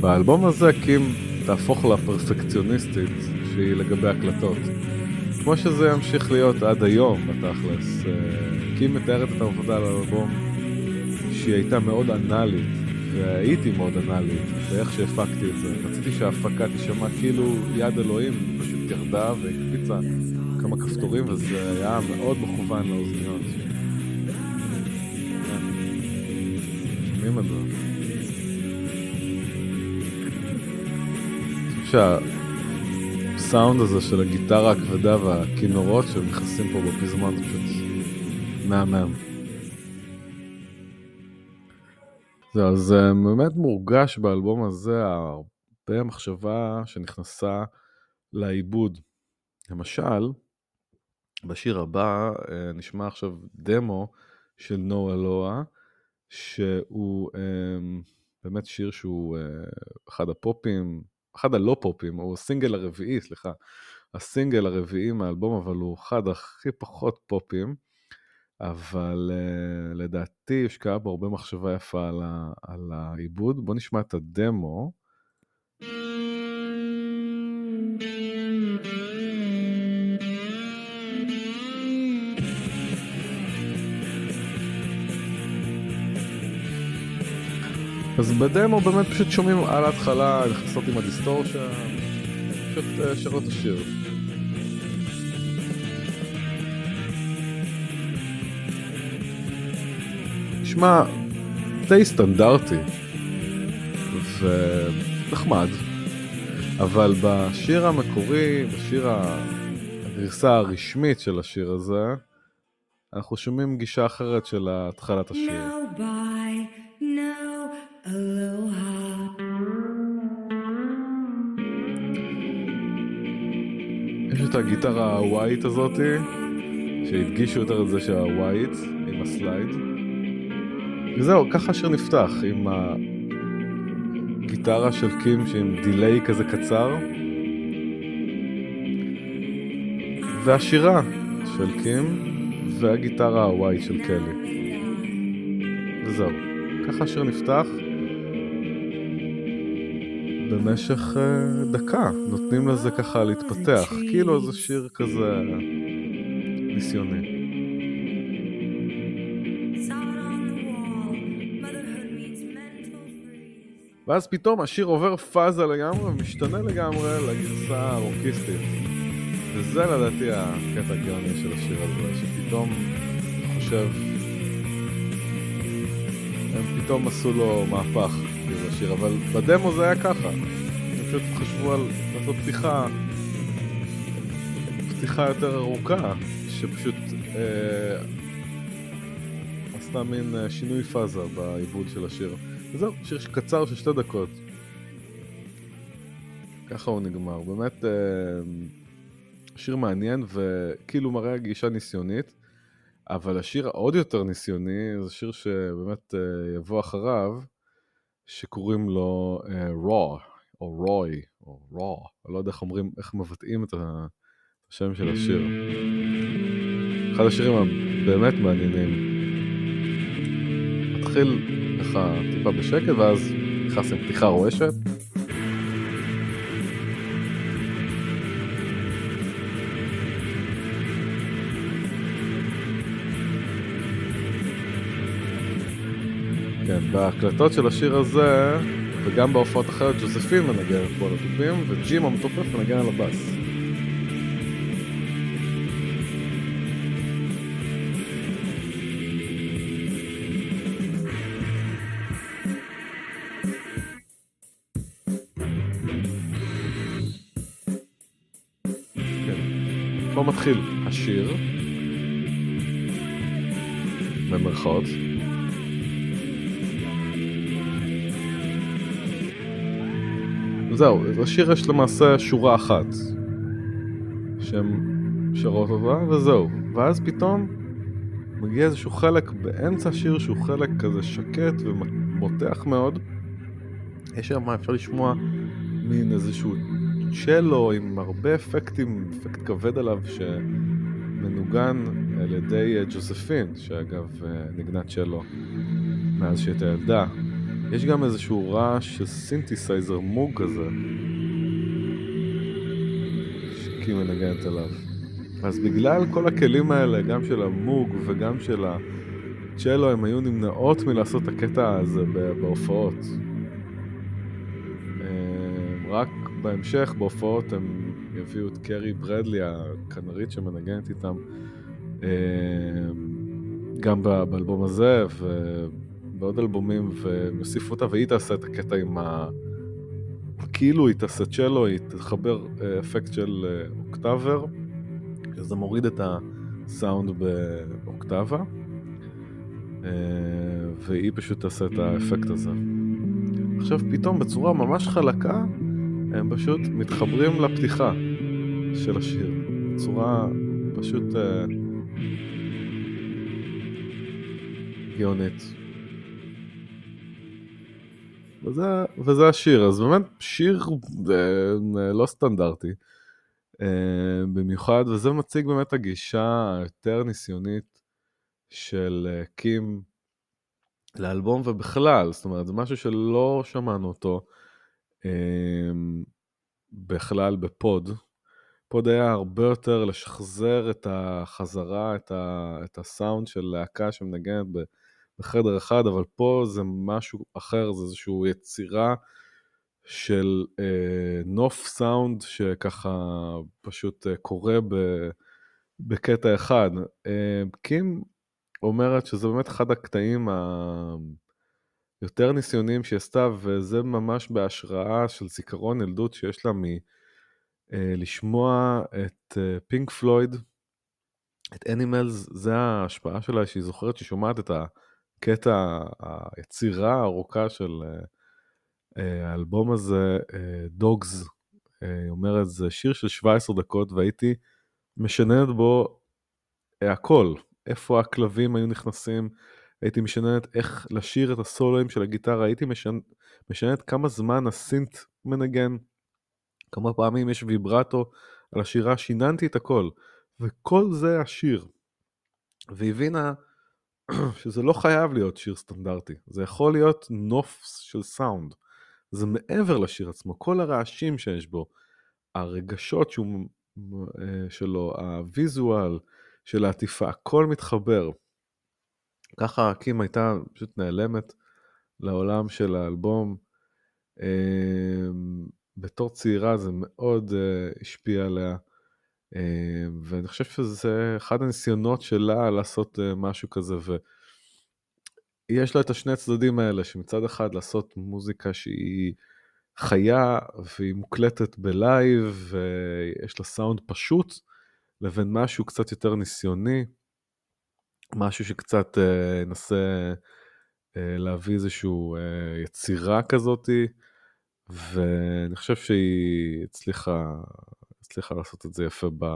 באלבום הזה קים תהפוך לפרפקציוניסטית שהיא לגבי הקלטות. כמו שזה ימשיך להיות עד היום בתכלס. אה, קים מתארת את העבודה על האלבום שהיא הייתה מאוד אנאלית, והייתי מאוד אנאלית באיך שהפקתי את זה. רציתי שההפקה תישמע כאילו יד אלוהים פשוט ירדה והקפיצה כמה כפתורים וזה היה מאוד מכוון לאוזניות. כן. שומעים את זה. שהסאונד הזה של הגיטרה הכבדה והכינורות שנכנסים פה בפזמון זה פשוט מהמם. זהו, אז אה, באמת מורגש באלבום הזה הרבה מחשבה שנכנסה לעיבוד. למשל, בשיר הבא אה, נשמע עכשיו דמו של נועה לואה, שהוא אה, באמת שיר שהוא אחד הפופים אחד הלא פופים, הוא הסינגל הרביעי, סליחה, הסינגל הרביעי מהאלבום, אבל הוא אחד הכי פחות פופיים, אבל אה, לדעתי הושקעה בו הרבה מחשבה יפה על, ה, על העיבוד. בואו נשמע את הדמו. אז בדמו באמת פשוט שומעים על ההתחלה, נכנסות עם ה distortion, פשוט אה, שרות השיר. נשמע די סטנדרטי ונחמד, אבל בשיר המקורי, בשיר הגרסה הרשמית של השיר הזה, אנחנו שומעים גישה אחרת של התחלת השיר. את הגיטרה ההוואית הזאתי, שהדגישו יותר את זה שהוואית עם ה slide. וזהו, ככה השיר נפתח, עם הגיטרה של קים שעם delay כזה קצר. והשירה של קים, והגיטרה ההוואית של קלי. וזהו, ככה השיר נפתח. במשך uh, דקה, נותנים לזה ככה להתפתח, כאילו זה שיר כזה ניסיוני. ואז פתאום השיר עובר פאזה לגמרי ומשתנה לגמרי לגרסה הרוקיסטית. וזה לדעתי הקטע הגאוני של השיר הזה, שפתאום, אני חושב, הם פתאום עשו לו מהפך, כאילו השיר, אבל בדמו זה היה ככה. הם פשוט חשבו על לעשות פתיחה, פתיחה יותר ארוכה, שפשוט אה, עשתה מין אה, שינוי פאזה בעיבוד של השיר. וזהו, שיר קצר של שתי דקות. ככה הוא נגמר. באמת אה, שיר מעניין וכאילו מראה גישה ניסיונית, אבל השיר העוד יותר ניסיוני זה שיר שבאמת אה, יבוא אחריו, שקוראים לו אה, Raw, או רוי, או Raw, אני לא יודע איך אומרים, איך מבטאים את השם של השיר. אחד השירים הבאמת מעניינים. מתחיל ככה טיפה בשקט ואז נכנס עם פתיחה רועשת. כן, בהקלטות של השיר הזה, וגם בהופעות אחרת, ג'וזפין מנגן פה על התופים, וג'ים המתופף מנגן על הבאס. כן. מתחיל השיר, במרכאות. זהו, לשיר יש למעשה שורה אחת שהן שרות אותה, וזהו. ואז פתאום מגיע איזשהו חלק באמצע השיר שהוא חלק כזה שקט ומותח מאוד. יש שם מה אפשר לשמוע מין איזשהו צ'לו עם הרבה אפקטים, אפקט כבד עליו שמנוגן על ידי אה, ג'וזפין, שאגב אה, ניגנה צ'לו מאז שהייתה ילדה. יש גם איזשהו רעש של סינתסייזר Moog כזה שקים מנגנת עליו. אז בגלל כל הכלים האלה, גם של ה Moog וגם של הצ'לו, הם היו נמנעות מלעשות את הקטע הזה בהופעות. אה, רק בהמשך, בהופעות, הם יביאו את קרי ברדלי, הכנרית שמנגנת איתם, אה, גם באלבום הזה, ו... בעוד אלבומים והם יוסיפו אותה והיא תעשה את הקטע עם ה... כאילו היא תעשה צ'לו, היא תחבר אה, אפקט של אה, אוקטאבר, שזה מוריד את הסאונד באוקטאבה, אה, והיא פשוט תעשה את האפקט הזה. עכשיו פתאום בצורה ממש חלקה, הם פשוט מתחברים לפתיחה של השיר, בצורה פשוט גאונית. וזה, וזה השיר, אז באמת שיר אה, לא סטנדרטי. אה, במיוחד, וזה מציג באמת הגישה היותר ניסיונית של אה, קים לאלבום ובכלל, זאת אומרת זה משהו שלא שמענו אותו אה, בכלל ב Pod. Pod היה הרבה יותר לשחזר את החזרה, את, ה, את הסאונד של להקה שמנגנת ב... בחדר אחד, אבל פה זה משהו אחר, זה איזושהי יצירה של אה, נוף סאונד שככה פשוט אה, קורה ב, בקטע אחד. אה, קים אומרת שזה באמת אחד הקטעים היותר ניסיוניים שהיא עשתה, וזה ממש בהשראה של זיכרון ילדות שיש לה מלשמוע את אה, פינק פלויד, את אנימלס, זה ההשפעה שלה, שהיא זוכרת שהיא שומעת את הקטע, היצירה הארוכה של אה, אה, האלבום הזה, דוגס, היא אומרת, זה שיר של 17 דקות, והייתי משננת בו הכל, איפה הכלבים היו נכנסים, הייתי משננת איך לשיר את הסולואים של הגיטרה, הייתי משנ... משננת כמה זמן הסינט מנגן, כמה פעמים יש ויברטו על השירה, שיננתי את הכל, וכל זה השיר. והבינה שזה לא חייב להיות שיר סטנדרטי, זה יכול להיות נוף של סאונד. זה מעבר לשיר עצמו, כל הרעשים שיש בו, הרגשות שהוא, אה, שלו, הוויזואל של העטיפה, הכל מתחבר. ככה קים הייתה פשוט נעלמת לעולם של האלבום. אמ, בתור צעירה זה מאוד אה, השפיע עליה, ואני חושב שזה אחד הניסיונות שלה לעשות אה, משהו כזה, ויש לה את השני הצדדים האלה, שמצד אחד לעשות מוזיקה שהיא חיה והיא מוקלטת בלייב, ויש לה סאונד פשוט, לבין משהו קצת יותר ניסיוני. משהו שקצת אה, ינסה אה, להביא איזושהי יצירה כזאתי, ואני חושב שהיא הצליחה, הצליחה לעשות את זה יפה ב,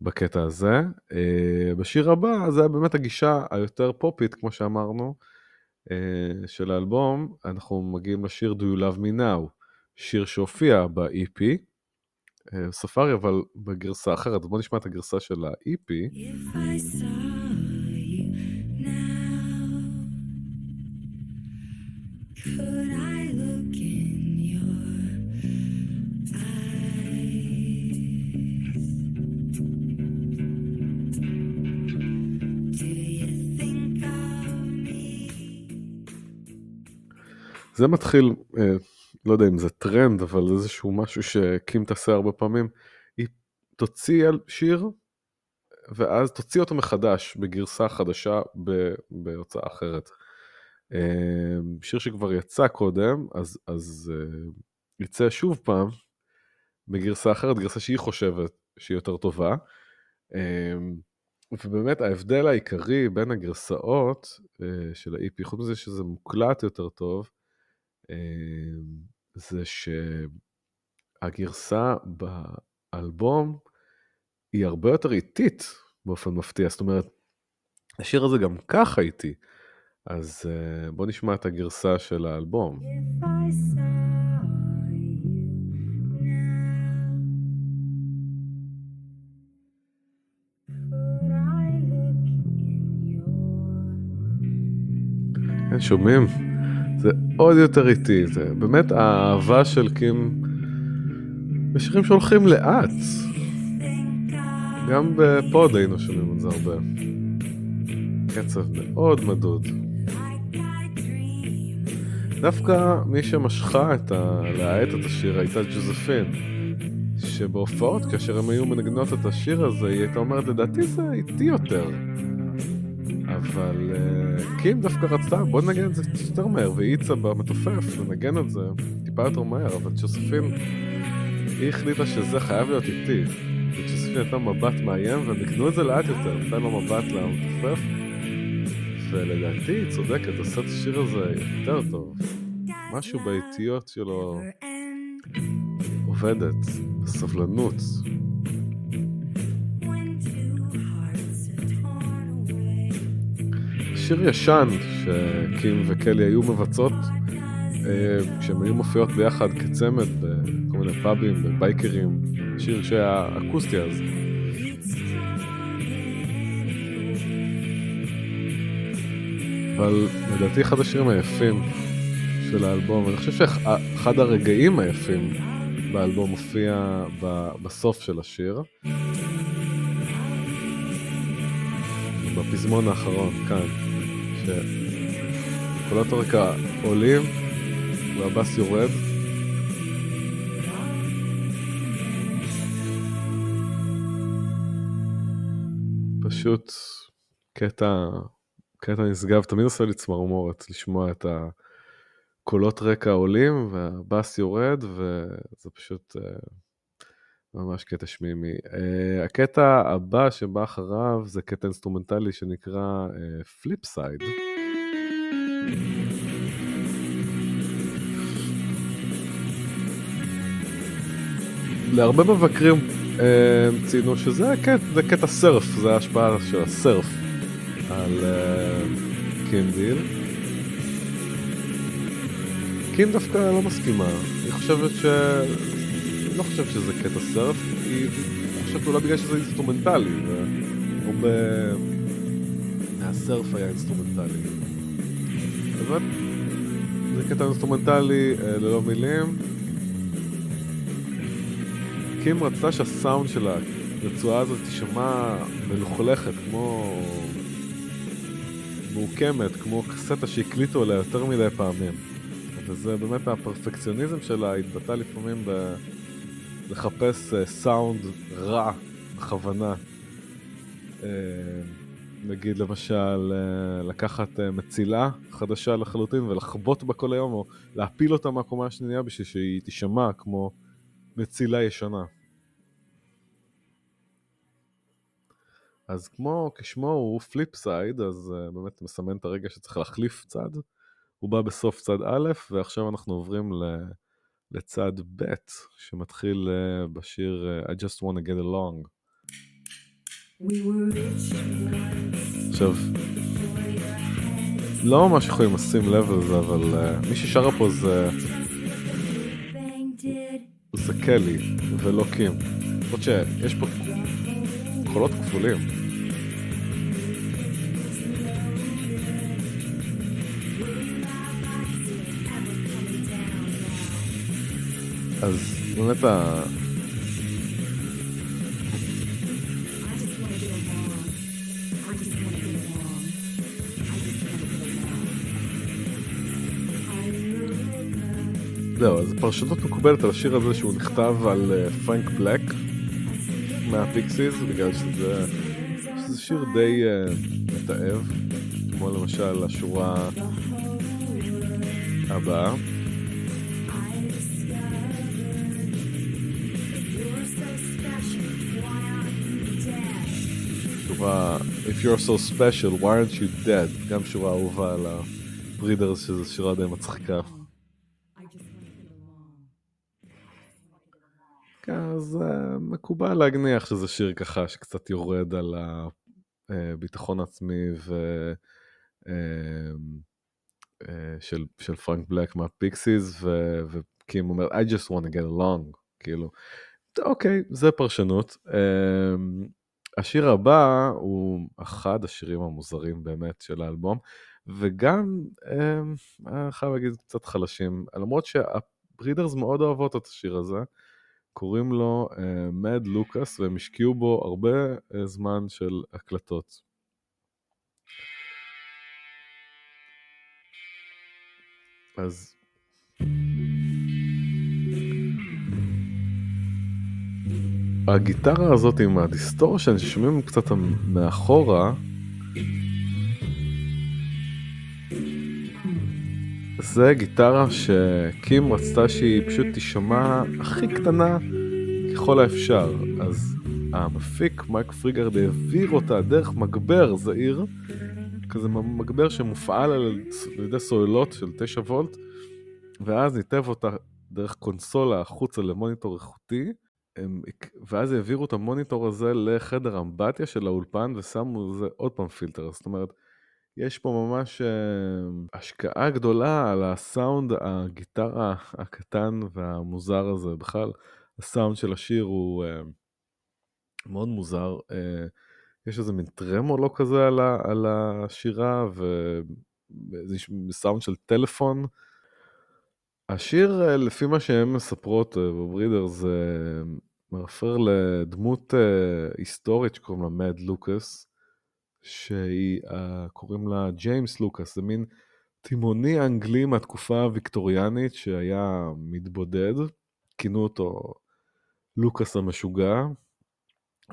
בקטע הזה. בשיר הבא זה היה באמת הגישה היותר פופית, כמו שאמרנו, של האלבום, אנחנו מגיעים לשיר Do You Love Me Now, שיר שהופיע ב-EP, ספארי, אבל בגרסה אחרת. בואו נשמע את הגרסה של ה-EP. If I saw זה מתחיל, אה, לא יודע אם זה טרנד, אבל איזשהו משהו שקים תעשה הרבה פעמים. היא תוציא על שיר, ואז תוציא אותו מחדש בגרסה חדשה בהוצאה אחרת. אה, שיר שכבר יצא קודם, אז, אז אה, יצא שוב פעם בגרסה אחרת, גרסה שהיא חושבת שהיא יותר טובה. ובאמת ההבדל העיקרי בין הגרסאות של ה-EP, חוץ מזה שזה מוקלט יותר טוב, זה שהגרסה באלבום היא הרבה יותר איטית באופן מפתיע, זאת אומרת, השיר הזה גם ככה איטי, אז אה, בוא נשמע את הגרסה של האלבום. If I saw כן, שומעים? זה עוד יותר איטי, זה באמת האהבה של קים בשירים שהולכים לאט. גם בפוד היינו שומעים את זה הרבה. קצב מאוד מדוד. דווקא מי שמשכה את ה... להאט את השיר הייתה ג'וזפין. שבהופעות, כאשר הם היו מנגנות את השיר הזה, היא הייתה אומרת, לדעתי זה איטי יותר. אבל uh, קים דווקא רצתה, בוא ננגן את זה יותר מהר, והיא האיצה במתופף לנגן את זה טיפה יותר מהר, אבל ג'וזפין, היא החליטה שזה חייב להיות איטי. וג'וזפין נתנה מבט מאיים, והם ניגנו את זה לאט יותר, נתן לו מבט למתופף, ולדעתי היא צודקת, עושה את השיר הזה יותר טוב. משהו באיטיות שלו עובדת, בסבלנות. שיר ישן שקים וקלי היו מבצעות אה, כשהם היו מופיעות ביחד כצמד בכל מיני פאבים ובייקרים, שיר שהיה אקוסטי אז. אבל לדעתי אחד השירים היפים של האלבום, אני חושב שאחד הרגעים היפים באלבום מופיע בסוף של השיר. הפזמון האחרון, כאן, שקולות הרקע עולים והבאס יורד. פשוט קטע, קטע נשגב, תמיד עושה לי צמרמורת לשמוע את הקולות רקע עולים והבאס יורד וזה פשוט... Uh... ממש קטע שמימי. אה, הקטע הבא שבא אחריו זה קטע אינסטרומנטלי שנקרא Flipside. להרבה מבקרים אה, ציינו שזה קטע, זה קטע surf, זה ההשפעה של ה surf על אה, קים דיל. קים דווקא לא מסכימה, היא חושבת ש... אני לא חושב שזה קטע surf, היא חושבת אולי בגלל שזה אינסטרומנטלי, והרבה מה surf היה אינסטרומנטלי. אבל זה קטע אינסטרומנטלי אה, ללא מילים. קים רצתה שהסאונד של הרצועה הזאת תישמע מלוכלכת, כמו... מעוקמת, כמו קסטה שהקליטו עליה יותר מדי פעמים. וזה באמת הפרפקציוניזם שלה התבטא לפעמים ב... לחפש uh, סאונד רע בכוונה. Uh, נגיד למשל uh, לקחת uh, מצילה חדשה לחלוטין ולחבוט בה כל היום, או להפיל אותה מהקומה השנייה בשביל שהיא תישמע כמו מצילה ישנה. אז כמו כשמו הוא Flipside, אז אה, באמת מסמן את הרגע שצריך להחליף צד. הוא בא בסוף צד א', ועכשיו אנחנו עוברים ל... לצד ב', שמתחיל אה, בשיר אה, I just want to get along. עכשיו, לא ממש יכולים לשים לב לזה, אבל אה, מי ששרה פה זה... זה קלי, ולא קים. למרות שיש פה קולות כפולים. אז באמת ה... זהו, אז פרשנות מקובלת על השיר הזה שהוא נכתב על פרנק uh, בלק מהפיקסיס, בגלל שזה, שזה שיר די uh, מתעב, כמו למשל השורה הבאה. If you're so special, why aren't you dead? גם שורה אהובה על הברידרס, שזו שירה די מצחיקה. אז uh, מקובל להגניח שזה שיר ככה שקצת יורד על הביטחון העצמי ו... Uh, של, של פרנק בלק מהפיקסיס, ו... וקים אומר, I just want to get along, כאילו, אוקיי, זה פרשנות. Uh, השיר הבא הוא אחד השירים המוזרים באמת של האלבום, וגם, אני חייב להגיד, קצת חלשים, למרות שהברידרס מאוד אוהבות את השיר הזה. קוראים לו Mad אה, Lucas והם השקיעו בו הרבה אה, זמן של הקלטות. אז הגיטרה הזאת עם ה distortion ששומעים קצת מאחורה זה גיטרה שקים רצתה שהיא פשוט תישמע הכי קטנה ככל האפשר. אז המפיק מייק פריגרד העביר אותה דרך מגבר זעיר, כזה מגבר שמופעל על ידי סוללות של 9 וולט, ואז ניתב אותה דרך קונסולה החוצה למוניטור איכותי, ואז העבירו את המוניטור הזה לחדר אמבטיה של האולפן ושמו לזה עוד פעם פילטר, זאת אומרת, יש פה ממש uh, השקעה גדולה על הסאונד, הגיטרה הקטן והמוזר הזה. בכלל, הסאונד של השיר הוא uh, מאוד מוזר. Uh, יש איזה מין טרמולו כזה על, השירה, ואיזה סאונד של טלפון. השיר, לפי מה שהן מספרות בברידר, זה מרפר לדמות uh, היסטורית שקוראים לה מד לוקאס. שהיא, uh, קוראים לה ג'יימס לוקאס, זה מין תימוני אנגלי מהתקופה הוויקטוריאנית שהיה מתבודד, כינו אותו לוקאס המשוגע,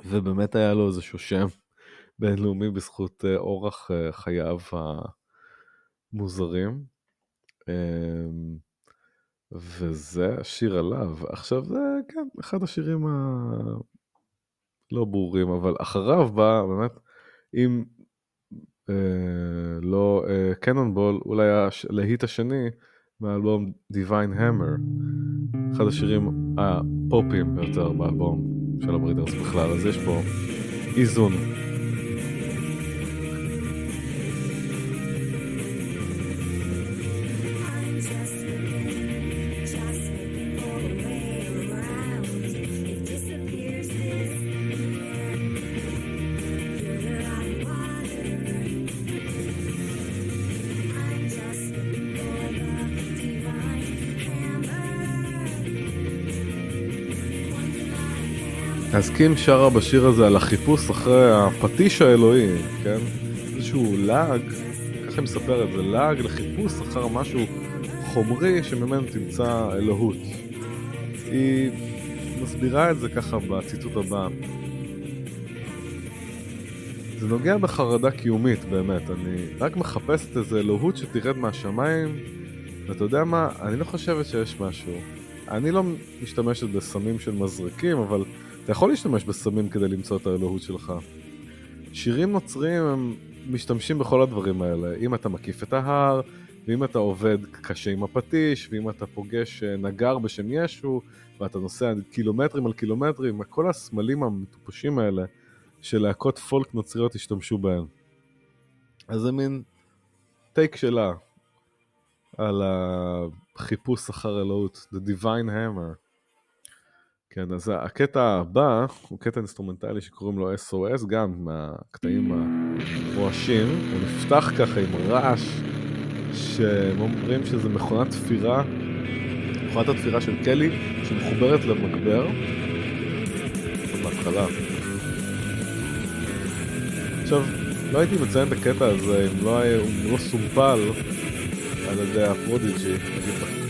ובאמת היה לו איזשהו שם בינלאומי בזכות אה, אורח אה, חייו המוזרים. וזה השיר עליו. עכשיו זה, כן, אחד השירים הלא ברורים, אבל אחריו בא באמת, אם אה, לא אה, קנונבול, אולי הלהיט השני מהאלבום Divine Hammer, אחד השירים הפופיים ביותר באלבום של הברידרס בכלל, אז יש פה איזון. אז קים שרה בשיר הזה על החיפוש אחרי הפטיש האלוהי, כן? איזשהו לעג, ככה היא מספרת, זה לעג לחיפוש אחר משהו חומרי שממנו תמצא אלוהות. היא מסבירה את זה ככה בציטוט הבא. זה נוגע בחרדה קיומית, באמת. אני רק מחפשת איזה אלוהות שתרד מהשמיים, ואתה יודע מה? אני לא חושבת שיש משהו. אני לא משתמשת בסמים של מזרקים, אבל אתה יכול להשתמש בסמים כדי למצוא את האלוהות שלך. שירים נוצריים הם משתמשים בכל הדברים האלה. אם אתה מקיף את ההר, ואם אתה עובד קשה עם הפטיש, ואם אתה פוגש אה, נגר בשם ישו, ואתה נוסע קילומטרים על קילומטרים, כל הסמלים המטופשים האלה שלהקות פולק נוצריות השתמשו בהם. אז זה מין take שלה על החיפוש אחר אלוהות, The Divine Hammer. כן, אז הקטע הבא הוא קטע אינסטרומנטלי שקוראים לו SOS, גם מהקטעים הרועשים. הוא נפתח ככה עם רעש שהם אומרים שזה מכונת תפירה, מכונת התפירה של קלי שמחוברת למגבר. בהתחלה. עכשיו, לא הייתי מציין את הקטע הזה אם לא, היה, לא סומפל על ידי ה Prodigy, נגיד.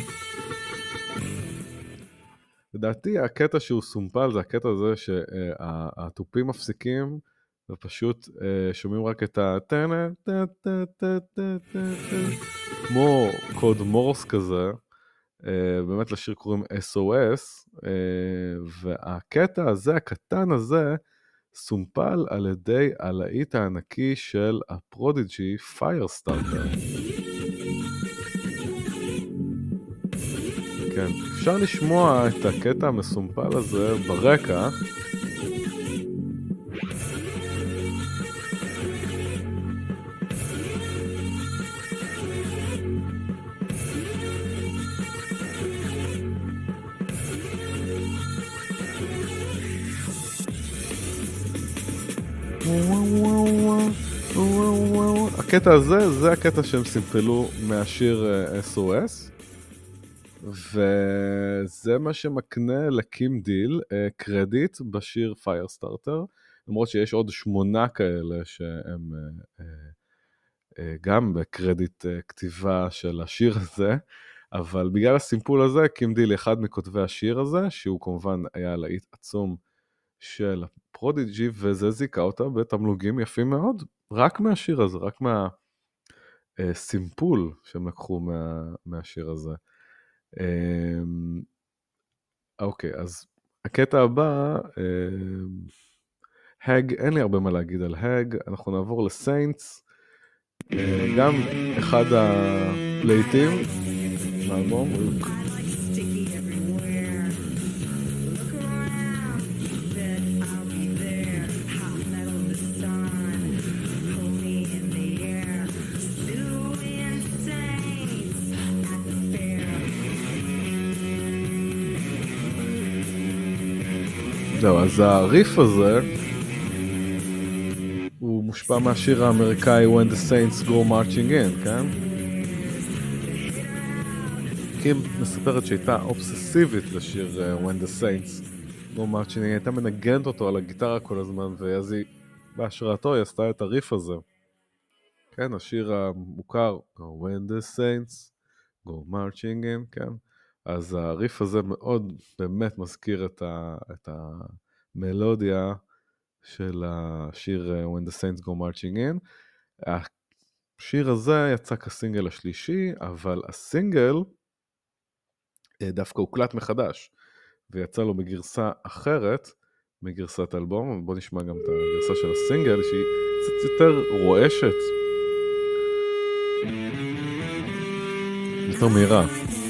לדעתי הקטע שהוא סומפל זה הקטע הזה שהתופים מפסיקים ופשוט אה, שומעים רק את ה... כמו קוד מורס כזה, אה, באמת לשיר קוראים SOS, אה, והקטע הזה, הקטן הזה, סומפל על ידי הלהיט הענקי של ה Prodigy Firestarter. כן, אפשר לשמוע את הקטע המסומפל הזה ברקע. הקטע הזה, זה הקטע שהם סימפלו מהשיר אה, SOS. וזה מה שמקנה לקים דיל אה, קרדיט בשיר Firestarter, למרות שיש עוד שמונה כאלה שהם אה, אה, גם בקרדיט כתיבה של השיר הזה, אבל בגלל הסימפול הזה, קים דיל אחד מכותבי השיר הזה, שהוא כמובן היה להיט עצום של ה Prodigy, וזה זיכה אותה בתמלוגים יפים מאוד, רק מהשיר הזה, רק מהסימפול שהם לקחו מה, מהשיר הזה. אמ, אוקיי, אז הקטע הבא, האג, אין לי הרבה מה להגיד על האג, אנחנו נעבור לסיינטס, אה, גם אחד הלהיטים מהאלבום. אז הריף הזה הוא מושפע מהשיר האמריקאי When the Saints Go Marching In, כן? קים מספרת שהייתה אובססיבית לשיר uh, When the Saints Go Marching In, היא הייתה מנגנת אותו על הגיטרה כל הזמן, ואז היא, בהשראתו היא עשתה את הריף הזה. כן, השיר המוכר, When the Saints Go Marching In, כן? אז הריף הזה מאוד באמת מזכיר את, ה, את המלודיה של השיר אה, When the Saints Go Marching In. השיר הזה יצא כסינגל השלישי, אבל הסינגל אה, דווקא הוקלט מחדש, ויצא לו בגרסה אחרת מגרסת האלבום. בוא נשמע גם את הגרסה של הסינגל, שהיא קצת יותר רועשת. יותר מהירה.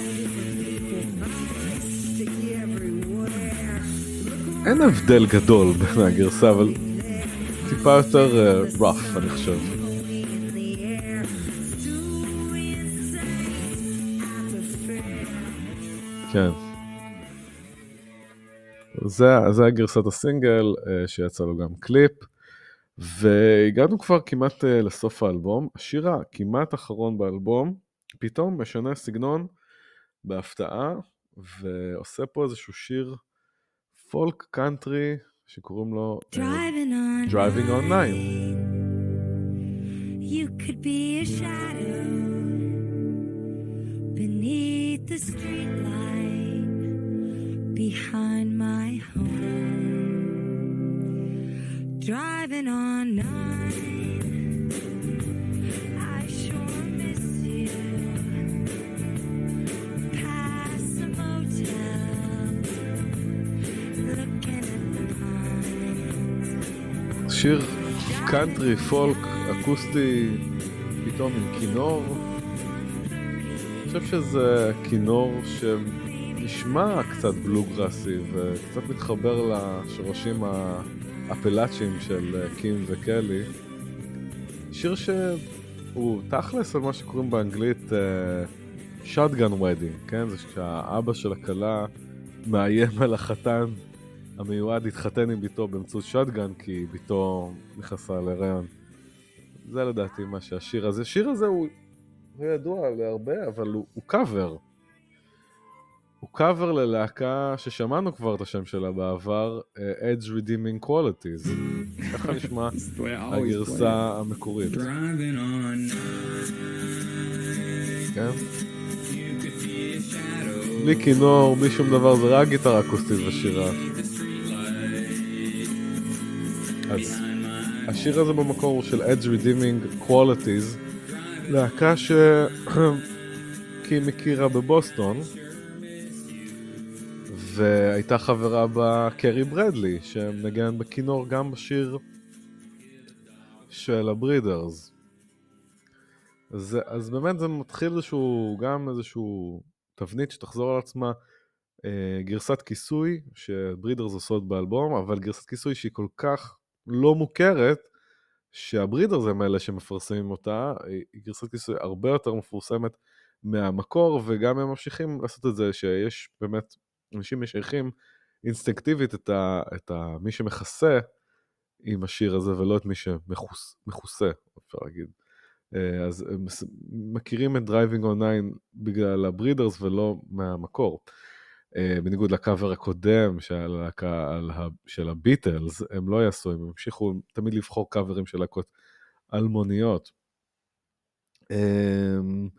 אין הבדל גדול בין הגרסה, אבל טיפה יותר אה, rough, אני חושב. כן. זה, זה הגרסת הסינגל אה, שיצא לו גם קליפ, והגענו כבר כמעט אה, לסוף האלבום. השיר הכמעט אחרון באלבום פתאום משנה סגנון בהפתעה, ועושה פה איזשהו שיר פולק קאנטרי שקוראים לו אה, Driving on, Driving on Nine. You could be a shadow beneath the streetlight behind my home. Driving on שיר קאנטרי, פולק, אקוסטי, פתאום עם כינור. אני חושב שזה כינור שנשמע קצת בלוגראסי וקצת מתחבר לשורשים האפלאצ'יים של קים וקלי. שיר שהוא תכלס על מה שקוראים באנגלית שotgun wedding, כן? זה כשהאבא של הכלה מאיים על החתן המיועד להתחתן עם ביתו באמצעות שotgun כי ביתו נכנסה להיריון. זה לדעתי מה שהשיר הזה. השיר הזה הוא לא ידוע להרבה, אבל הוא, הוא קאבר. הוא קאבר ללהקה ששמענו כבר את השם שלה בעבר, uh, Edge Redeeming Qualities. ככה נשמע. הגרסה המקורית. כן? בלי כינור, בלי שום דבר, זה רק גיטרה אקוסטית ושירה. אז השיר הזה במקור הוא של Edge Redeeming Qualities, להקה ש... קים הכירה בבוסטון, והייתה חברה בה קרי ברדלי, שמנגן בכינור גם בשיר של הברידרס. אז, אז באמת זה מתחיל איזשהו, גם איזשהו תבנית שתחזור על עצמה, אה, גרסת כיסוי שברידרס עושות באלבום, אבל גרסת כיסוי שהיא כל כך לא מוכרת, שהברידרס הם אלה שמפרסמים אותה, היא גרסת כיסוי הרבה יותר מפורסמת מהמקור, וגם הם ממשיכים לעשות את זה, שיש באמת, אנשים משייכים אינסטינקטיבית את, ה, את ה, מי שמכסה עם השיר הזה, ולא את מי שמכוסה, אפשר להגיד. אה, אז הם מכירים את on 9 בגלל הברידרס ולא מהמקור. אה, בניגוד לקאבר הקודם של על של הביטלס, הם לא יעשו, הם המשיכו תמיד לבחור קאברים של להקות אלמוניות. אמ,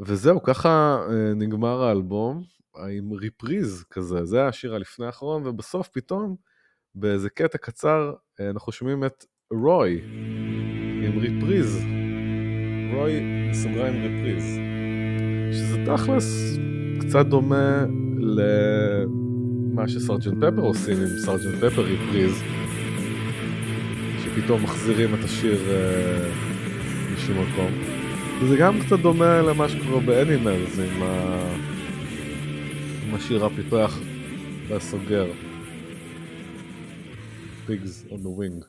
וזהו, ככה אה, נגמר האלבום, עם ריפריז כזה, זה השיר הלפני האחרון, ובסוף פתאום, באיזה קטע קצר, אה, אנחנו שומעים את רוי עם ריפריז. רוי בסוגריים ריפריז. שזה תכלס קצת דומה למה שסרג'נט פפר עושים עם סרג'נט פפר ריפריז, שפתאום מחזירים את השיר אה, משום מקום. וזה גם קצת דומה למה שקורה באנימלס עם, ה... עם השיר הפתוח והסוגר. Pigs on the wing.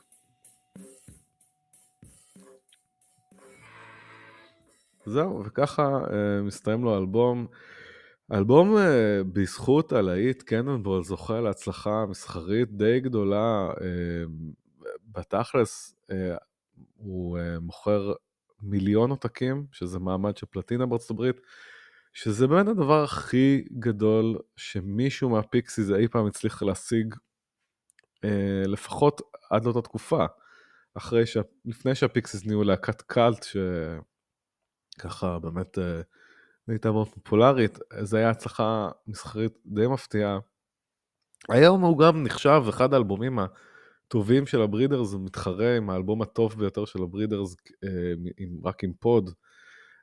זהו, וככה אה, מסתיים לו האלבום. האלבום אה, בזכות הלהיט קנונבול זוכה להצלחה מסחרית די גדולה. אה, בתכלס אה, הוא מוכר מיליון עותקים, שזה מעמד של פלטינה בארצות הברית, שזה באמת הדבר הכי גדול שמישהו מהפיקסיס אי פעם הצליח להשיג, לפחות עד לאותה תקופה. אחרי שה... לפני שהפיקסיס נהיו להקת קאלט, שככה באמת אה, הייתה מאוד פופולרית, זו הייתה הצלחה מסחרית די מפתיעה. היום הוא גם נחשב אחד האלבומים טובים של הברידרס, זה מתחרה עם האלבום הטוב ביותר של הברידרס, אה, רק עם פוד.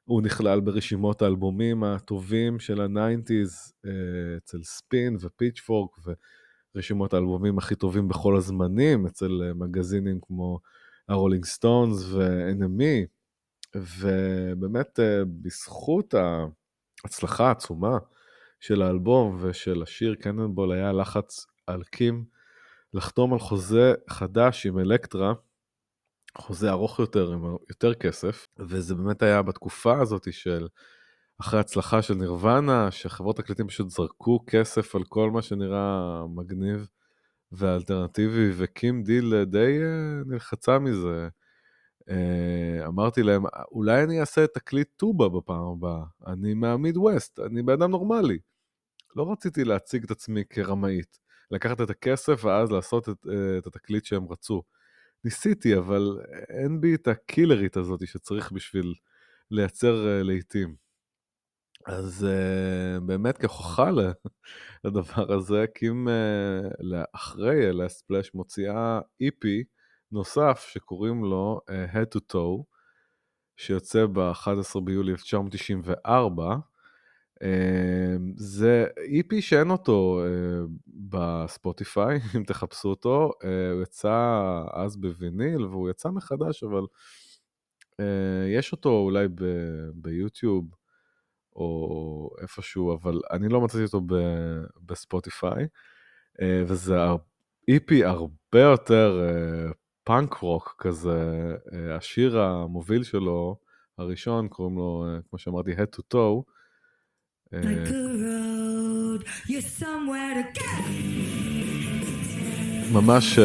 הוא נכלל ברשימות האלבומים הטובים של ה nineties אה, אצל Spin ו Pitchfork ורשימות האלבומים הכי טובים בכל הזמנים אצל מגזינים כמו ה Rolling Stones ו-NME ובאמת אה, בזכות ההצלחה העצומה של האלבום ושל השיר Cannonball היה לחץ על קים לחתום על חוזה חדש עם אלקטרה חוזה ארוך יותר עם יותר כסף וזה באמת היה בתקופה הזאת של אחרי הצלחה של נירוונה שחברות תקליטים פשוט זרקו כסף על כל מה שנראה מגניב ואלטרנטיבי וקים דיל די אה, נלחצה מזה. אה, אמרה להם אולי אני אעשה תקליט טובה בפעם הבאה אני מהמיד ווסט אני בן אדם נורמלי. לא רציתי להציג את עצמי כרמאית לקחת את הכסף ואז לעשות את, אה, את התקליט שהם רצו. ניסיתי, אבל אין בי את הקילרית הזאת שצריך בשביל לייצר uh, לעיתים. אז באמת כהוכחה לדבר הזה, קים uh, אחרי אלס ספלאש מוציאה EP נוסף שקוראים לו uh, Head to Toe, שיוצא ב-11 ביולי 1994. אמ, זה EP שאין אותו אה, בספוטיפיי, אם תחפשו אותו, אה, הוא יצא אז בוויניל והוא יצא מחדש, אבל יש אותו אולי ביוטיוב או איפשהו, אבל אני לא מצאתי אותו בספוטיפיי, וזה EP הרבה יותר פאנק רוק כזה, השיר המוביל שלו, הראשון, קוראים לו, כמו שאמרתי, Head to Toe, go. ממש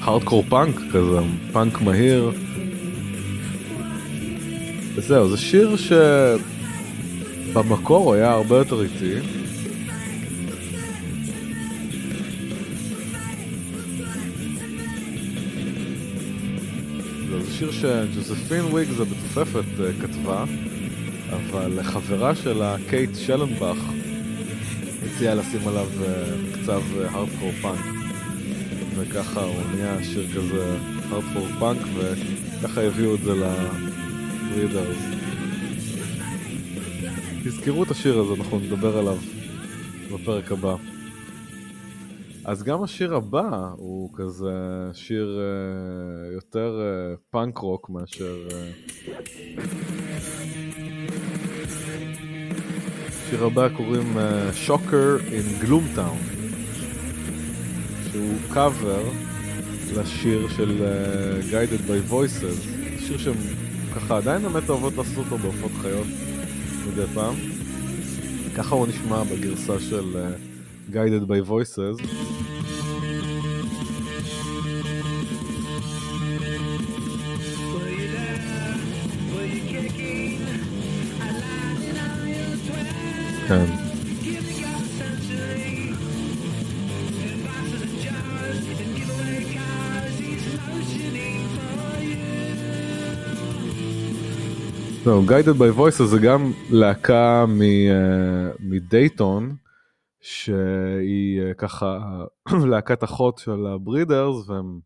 הארדקור פאנק כזה, פאנק מהיר. וזהו, זה שיר שבמקור היה הרבה יותר איטי. שיר שג'וזפין וויגס המתופפת אה, כתבה. אבל חברה שלה, קייט שלנבך, הציעה לשים עליו אה, קצב hardcore punk. וככה הוא נהיה שיר כזה hardcore punk, וככה הביאו את זה ל Breeders. תזכרו את השיר הזה, אנחנו נדבר עליו בפרק הבא. אז גם השיר הבא הוא כזה שיר uh, יותר uh, פאנק רוק מאשר... Uh... שיר הבא קוראים שוקר אין גלומטאון, שהוא קאבר לשיר של uh, Guided by Voices, שיר שהם ככה עדיין באמת אוהבות לעשות אותו בהופעות חיות מדי פעם. ככה הוא נשמע בגרסה של... Uh, guided by voices. כן. זהו, Guided by Voices זה גם להקה uh, מדייטון, שהיא אה, ככה להקת אחות של הברידרס, והם,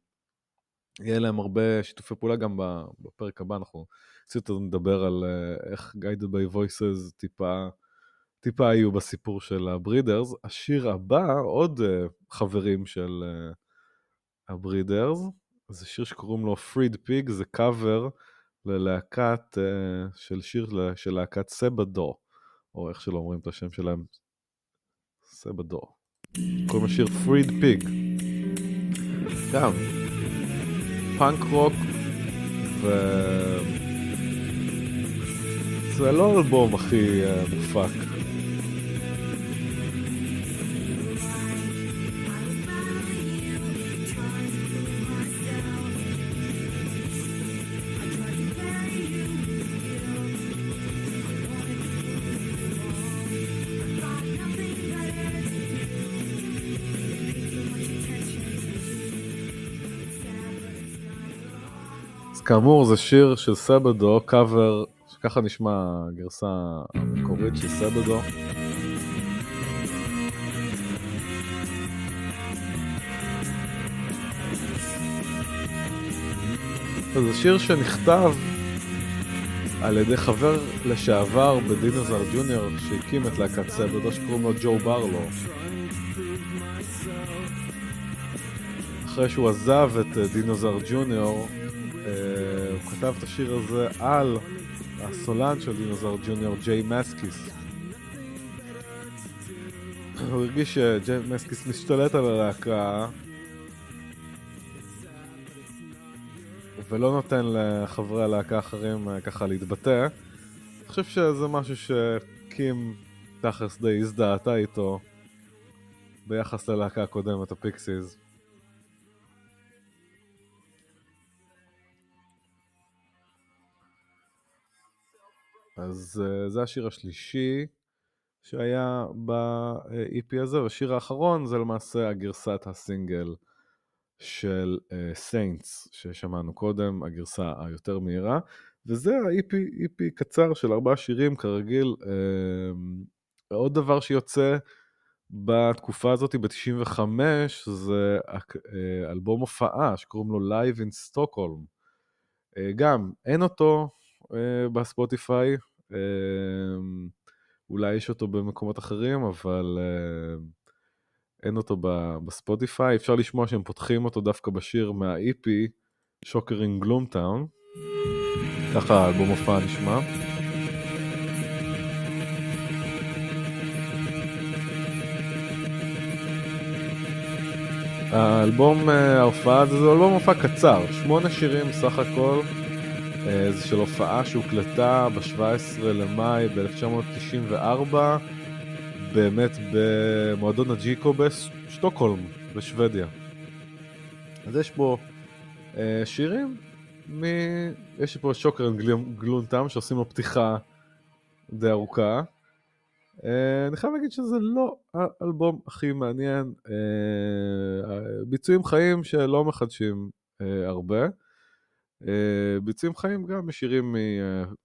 יהיה להם הרבה שיתופי פעולה גם בפרק הבא, אנחנו קצת נדבר על אה, איך Guided by Voices טיפה, טיפה היו בסיפור של הברידרס. השיר הבא, עוד אה, חברים של הברידרס, זה שיר שקוראים לו Freed Pig, זה קאבר ללהקת, של שיר של להקת סבדו, או איך שלא אומרים את השם שלהם, סבדור. קוראים לשיר פריד פיג. גם פאנק רוק ו... זה לא אלבום הכי uh, מופק. כאמור זה שיר של סבדו, קאבר, שככה נשמע הגרסה המקורית של סבדו. זה שיר שנכתב על ידי חבר לשעבר בדינוזר ג'וניור שהקים את להקת סבדו שקוראים לו ג'ו ברלו. אחרי שהוא עזב את דינוזר ג'וניור, הוא כתב את השיר הזה על הסולן של דינוזר ג'וניור, ג'יי מסקיס. הוא הרגיש שג'יי מסקיס משתלט על הלהקה ולא נותן לחברי הלהקה האחרים אה, ככה להתבטא. אני חושב שזה משהו שקים תכלס די הזדהתה איתו ביחס ללהקה הקודמת, ה Pixies. אז אה, זה השיר השלישי שהיה ב-EP הזה, והשיר האחרון זה למעשה הגרסת הסינגל של Saints אה, ששמענו קודם, הגרסה היותר מהירה, וזה ה-EP EP קצר של ארבעה שירים כרגיל. אה, עוד דבר שיוצא בתקופה הזאת, ב-95, זה אלבום הופעה שקוראים לו Live in Stockholm. גם, אין אותו בספוטיפיי, אולי יש אותו במקומות אחרים, אבל uh, אין אותו בספוטיפיי. אפשר לשמוע שהם פותחים אותו דווקא בשיר מה-EP, שוקר אין גלומטאון. ככה האלבום הופעה נשמע. האלבום אה, ההופעה הזה זה אלבום הופעה קצר, שמונה שירים סך הכל. אה, זה של הופעה שהוקלטה ב-17 למאי ב-1994, באמת במועדון הג'יקו בשטוקהולם, בשוודיה. אז יש פה אה, שירים, מ... יש פה שוקרן גלונטם שעושים לו פתיחה די ארוכה. אה, אני חייב להגיד שזה לא האלבום הכי מעניין. אה, ביצועים חיים שלא מחדשים אה, הרבה. Uh, ביצועים חיים גם משירים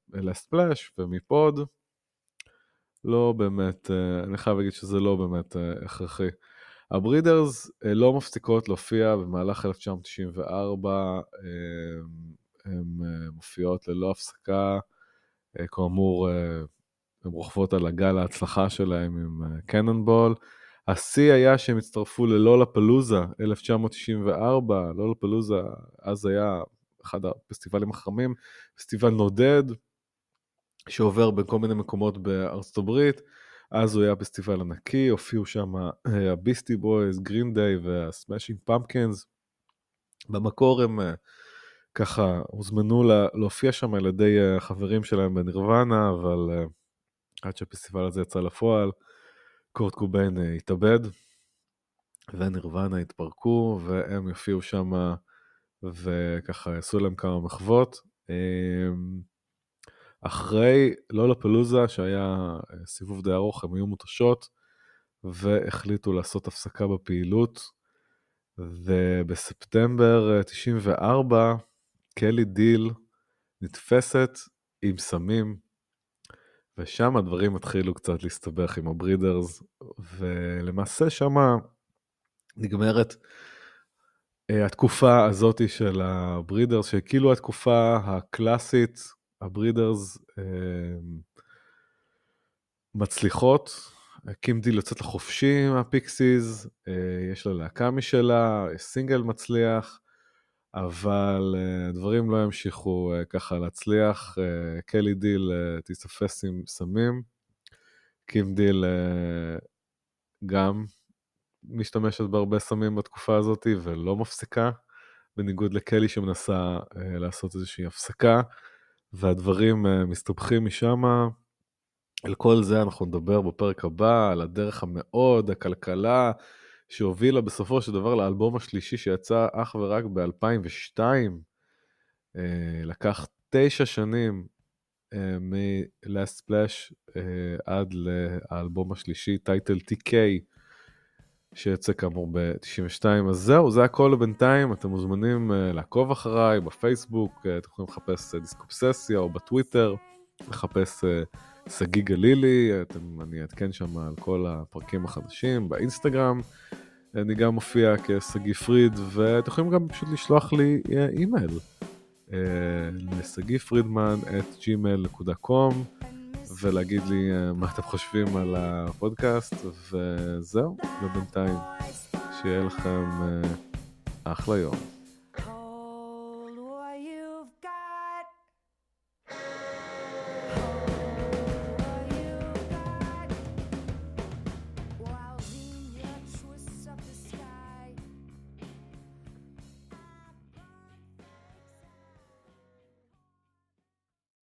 מלספלאש ומפוד. לא באמת, uh, אני חייב להגיד שזה לא באמת uh, הכרחי. הברידרס לא מפסיקות להופיע במהלך 1994, uh, הן מופיעות ללא הפסקה, כאמור, הן רוכבות על הגל ההצלחה שלהם עם קנונבול. השיא היה שהם הצטרפו ללולה פלוזה 1994, לולה פלוזה אז היה אחד הפסטיבלים החכמים, פסטיבל נודד, שעובר בין כל מיני מקומות בארצות הברית. אז הוא היה פסטיבל ענקי, הופיעו שם ה Beastie Boys, Green Day וה Smashing Pumpkins. במקור הם אה, ככה הוזמנו לה, להופיע שם על ידי החברים שלהם ב Nirvana, אבל אה, עד שהפסטיבל הזה יצא לפועל, קורט קוביין אה, התאבד, ו Nirvana התפרקו, והם יופיעו שם וככה עשו להם כמה מחוות. אמ, אחרי Lollapalooza, שהיה אה, סיבוב די ארוך, הם היו מותשות, והחליטו לעשות הפסקה בפעילות. ובספטמבר 94, אה, קלי דיל נתפסת עם סמים, ושם הדברים התחילו קצת להסתבך עם ה Breeders, ולמעשה שם נגמרת התקופה הזאת של ה Breeders, שכאילו התקופה הקלאסית, ה Breeders אה, מצליחות, קים דיל יוצאת לחופשי מה Pixies, אה, יש לה להקה משלה, סינגל מצליח, אבל דברים לא ימשיכו ככה להצליח, קלי דיל תיתפס עם סמים, קים גם משתמשת בהרבה סמים בתקופה הזאת ולא מפסיקה, בניגוד לקלי שמנסה uh, לעשות איזושהי הפסקה, והדברים uh, מסתבכים משם. על כל זה אנחנו נדבר בפרק הבא, על הדרך המאוד הכלכלה שהובילה בסופו של דבר לאלבום השלישי שיצא אך ורק ב-2002. Uh, לקח תשע שנים מ-Last Splash עד לאלבום השלישי, טייטל TK. שיצא כאמור ב-92. אז זהו, זה הכל בינתיים, אתם מוזמנים uh, לעקוב אחריי בפייסבוק, uh, אתם יכולים לחפש uh, דיסקופססיה או בטוויטר, לחפש שגיא גלילי, אתם, אני אעדכן שם על כל הפרקים החדשים, באינסטגרם. אני גם מופיע כשגיא פריד, ואתם יכולים גם פשוט לשלוח לי אימייל. אה, לשגיא פרידמן את gmail.com ולהגיד לי אה, מה אתם חושבים על הפודקאסט, וזהו, ובינתיים שיהיה לכם אה, אחלה יום.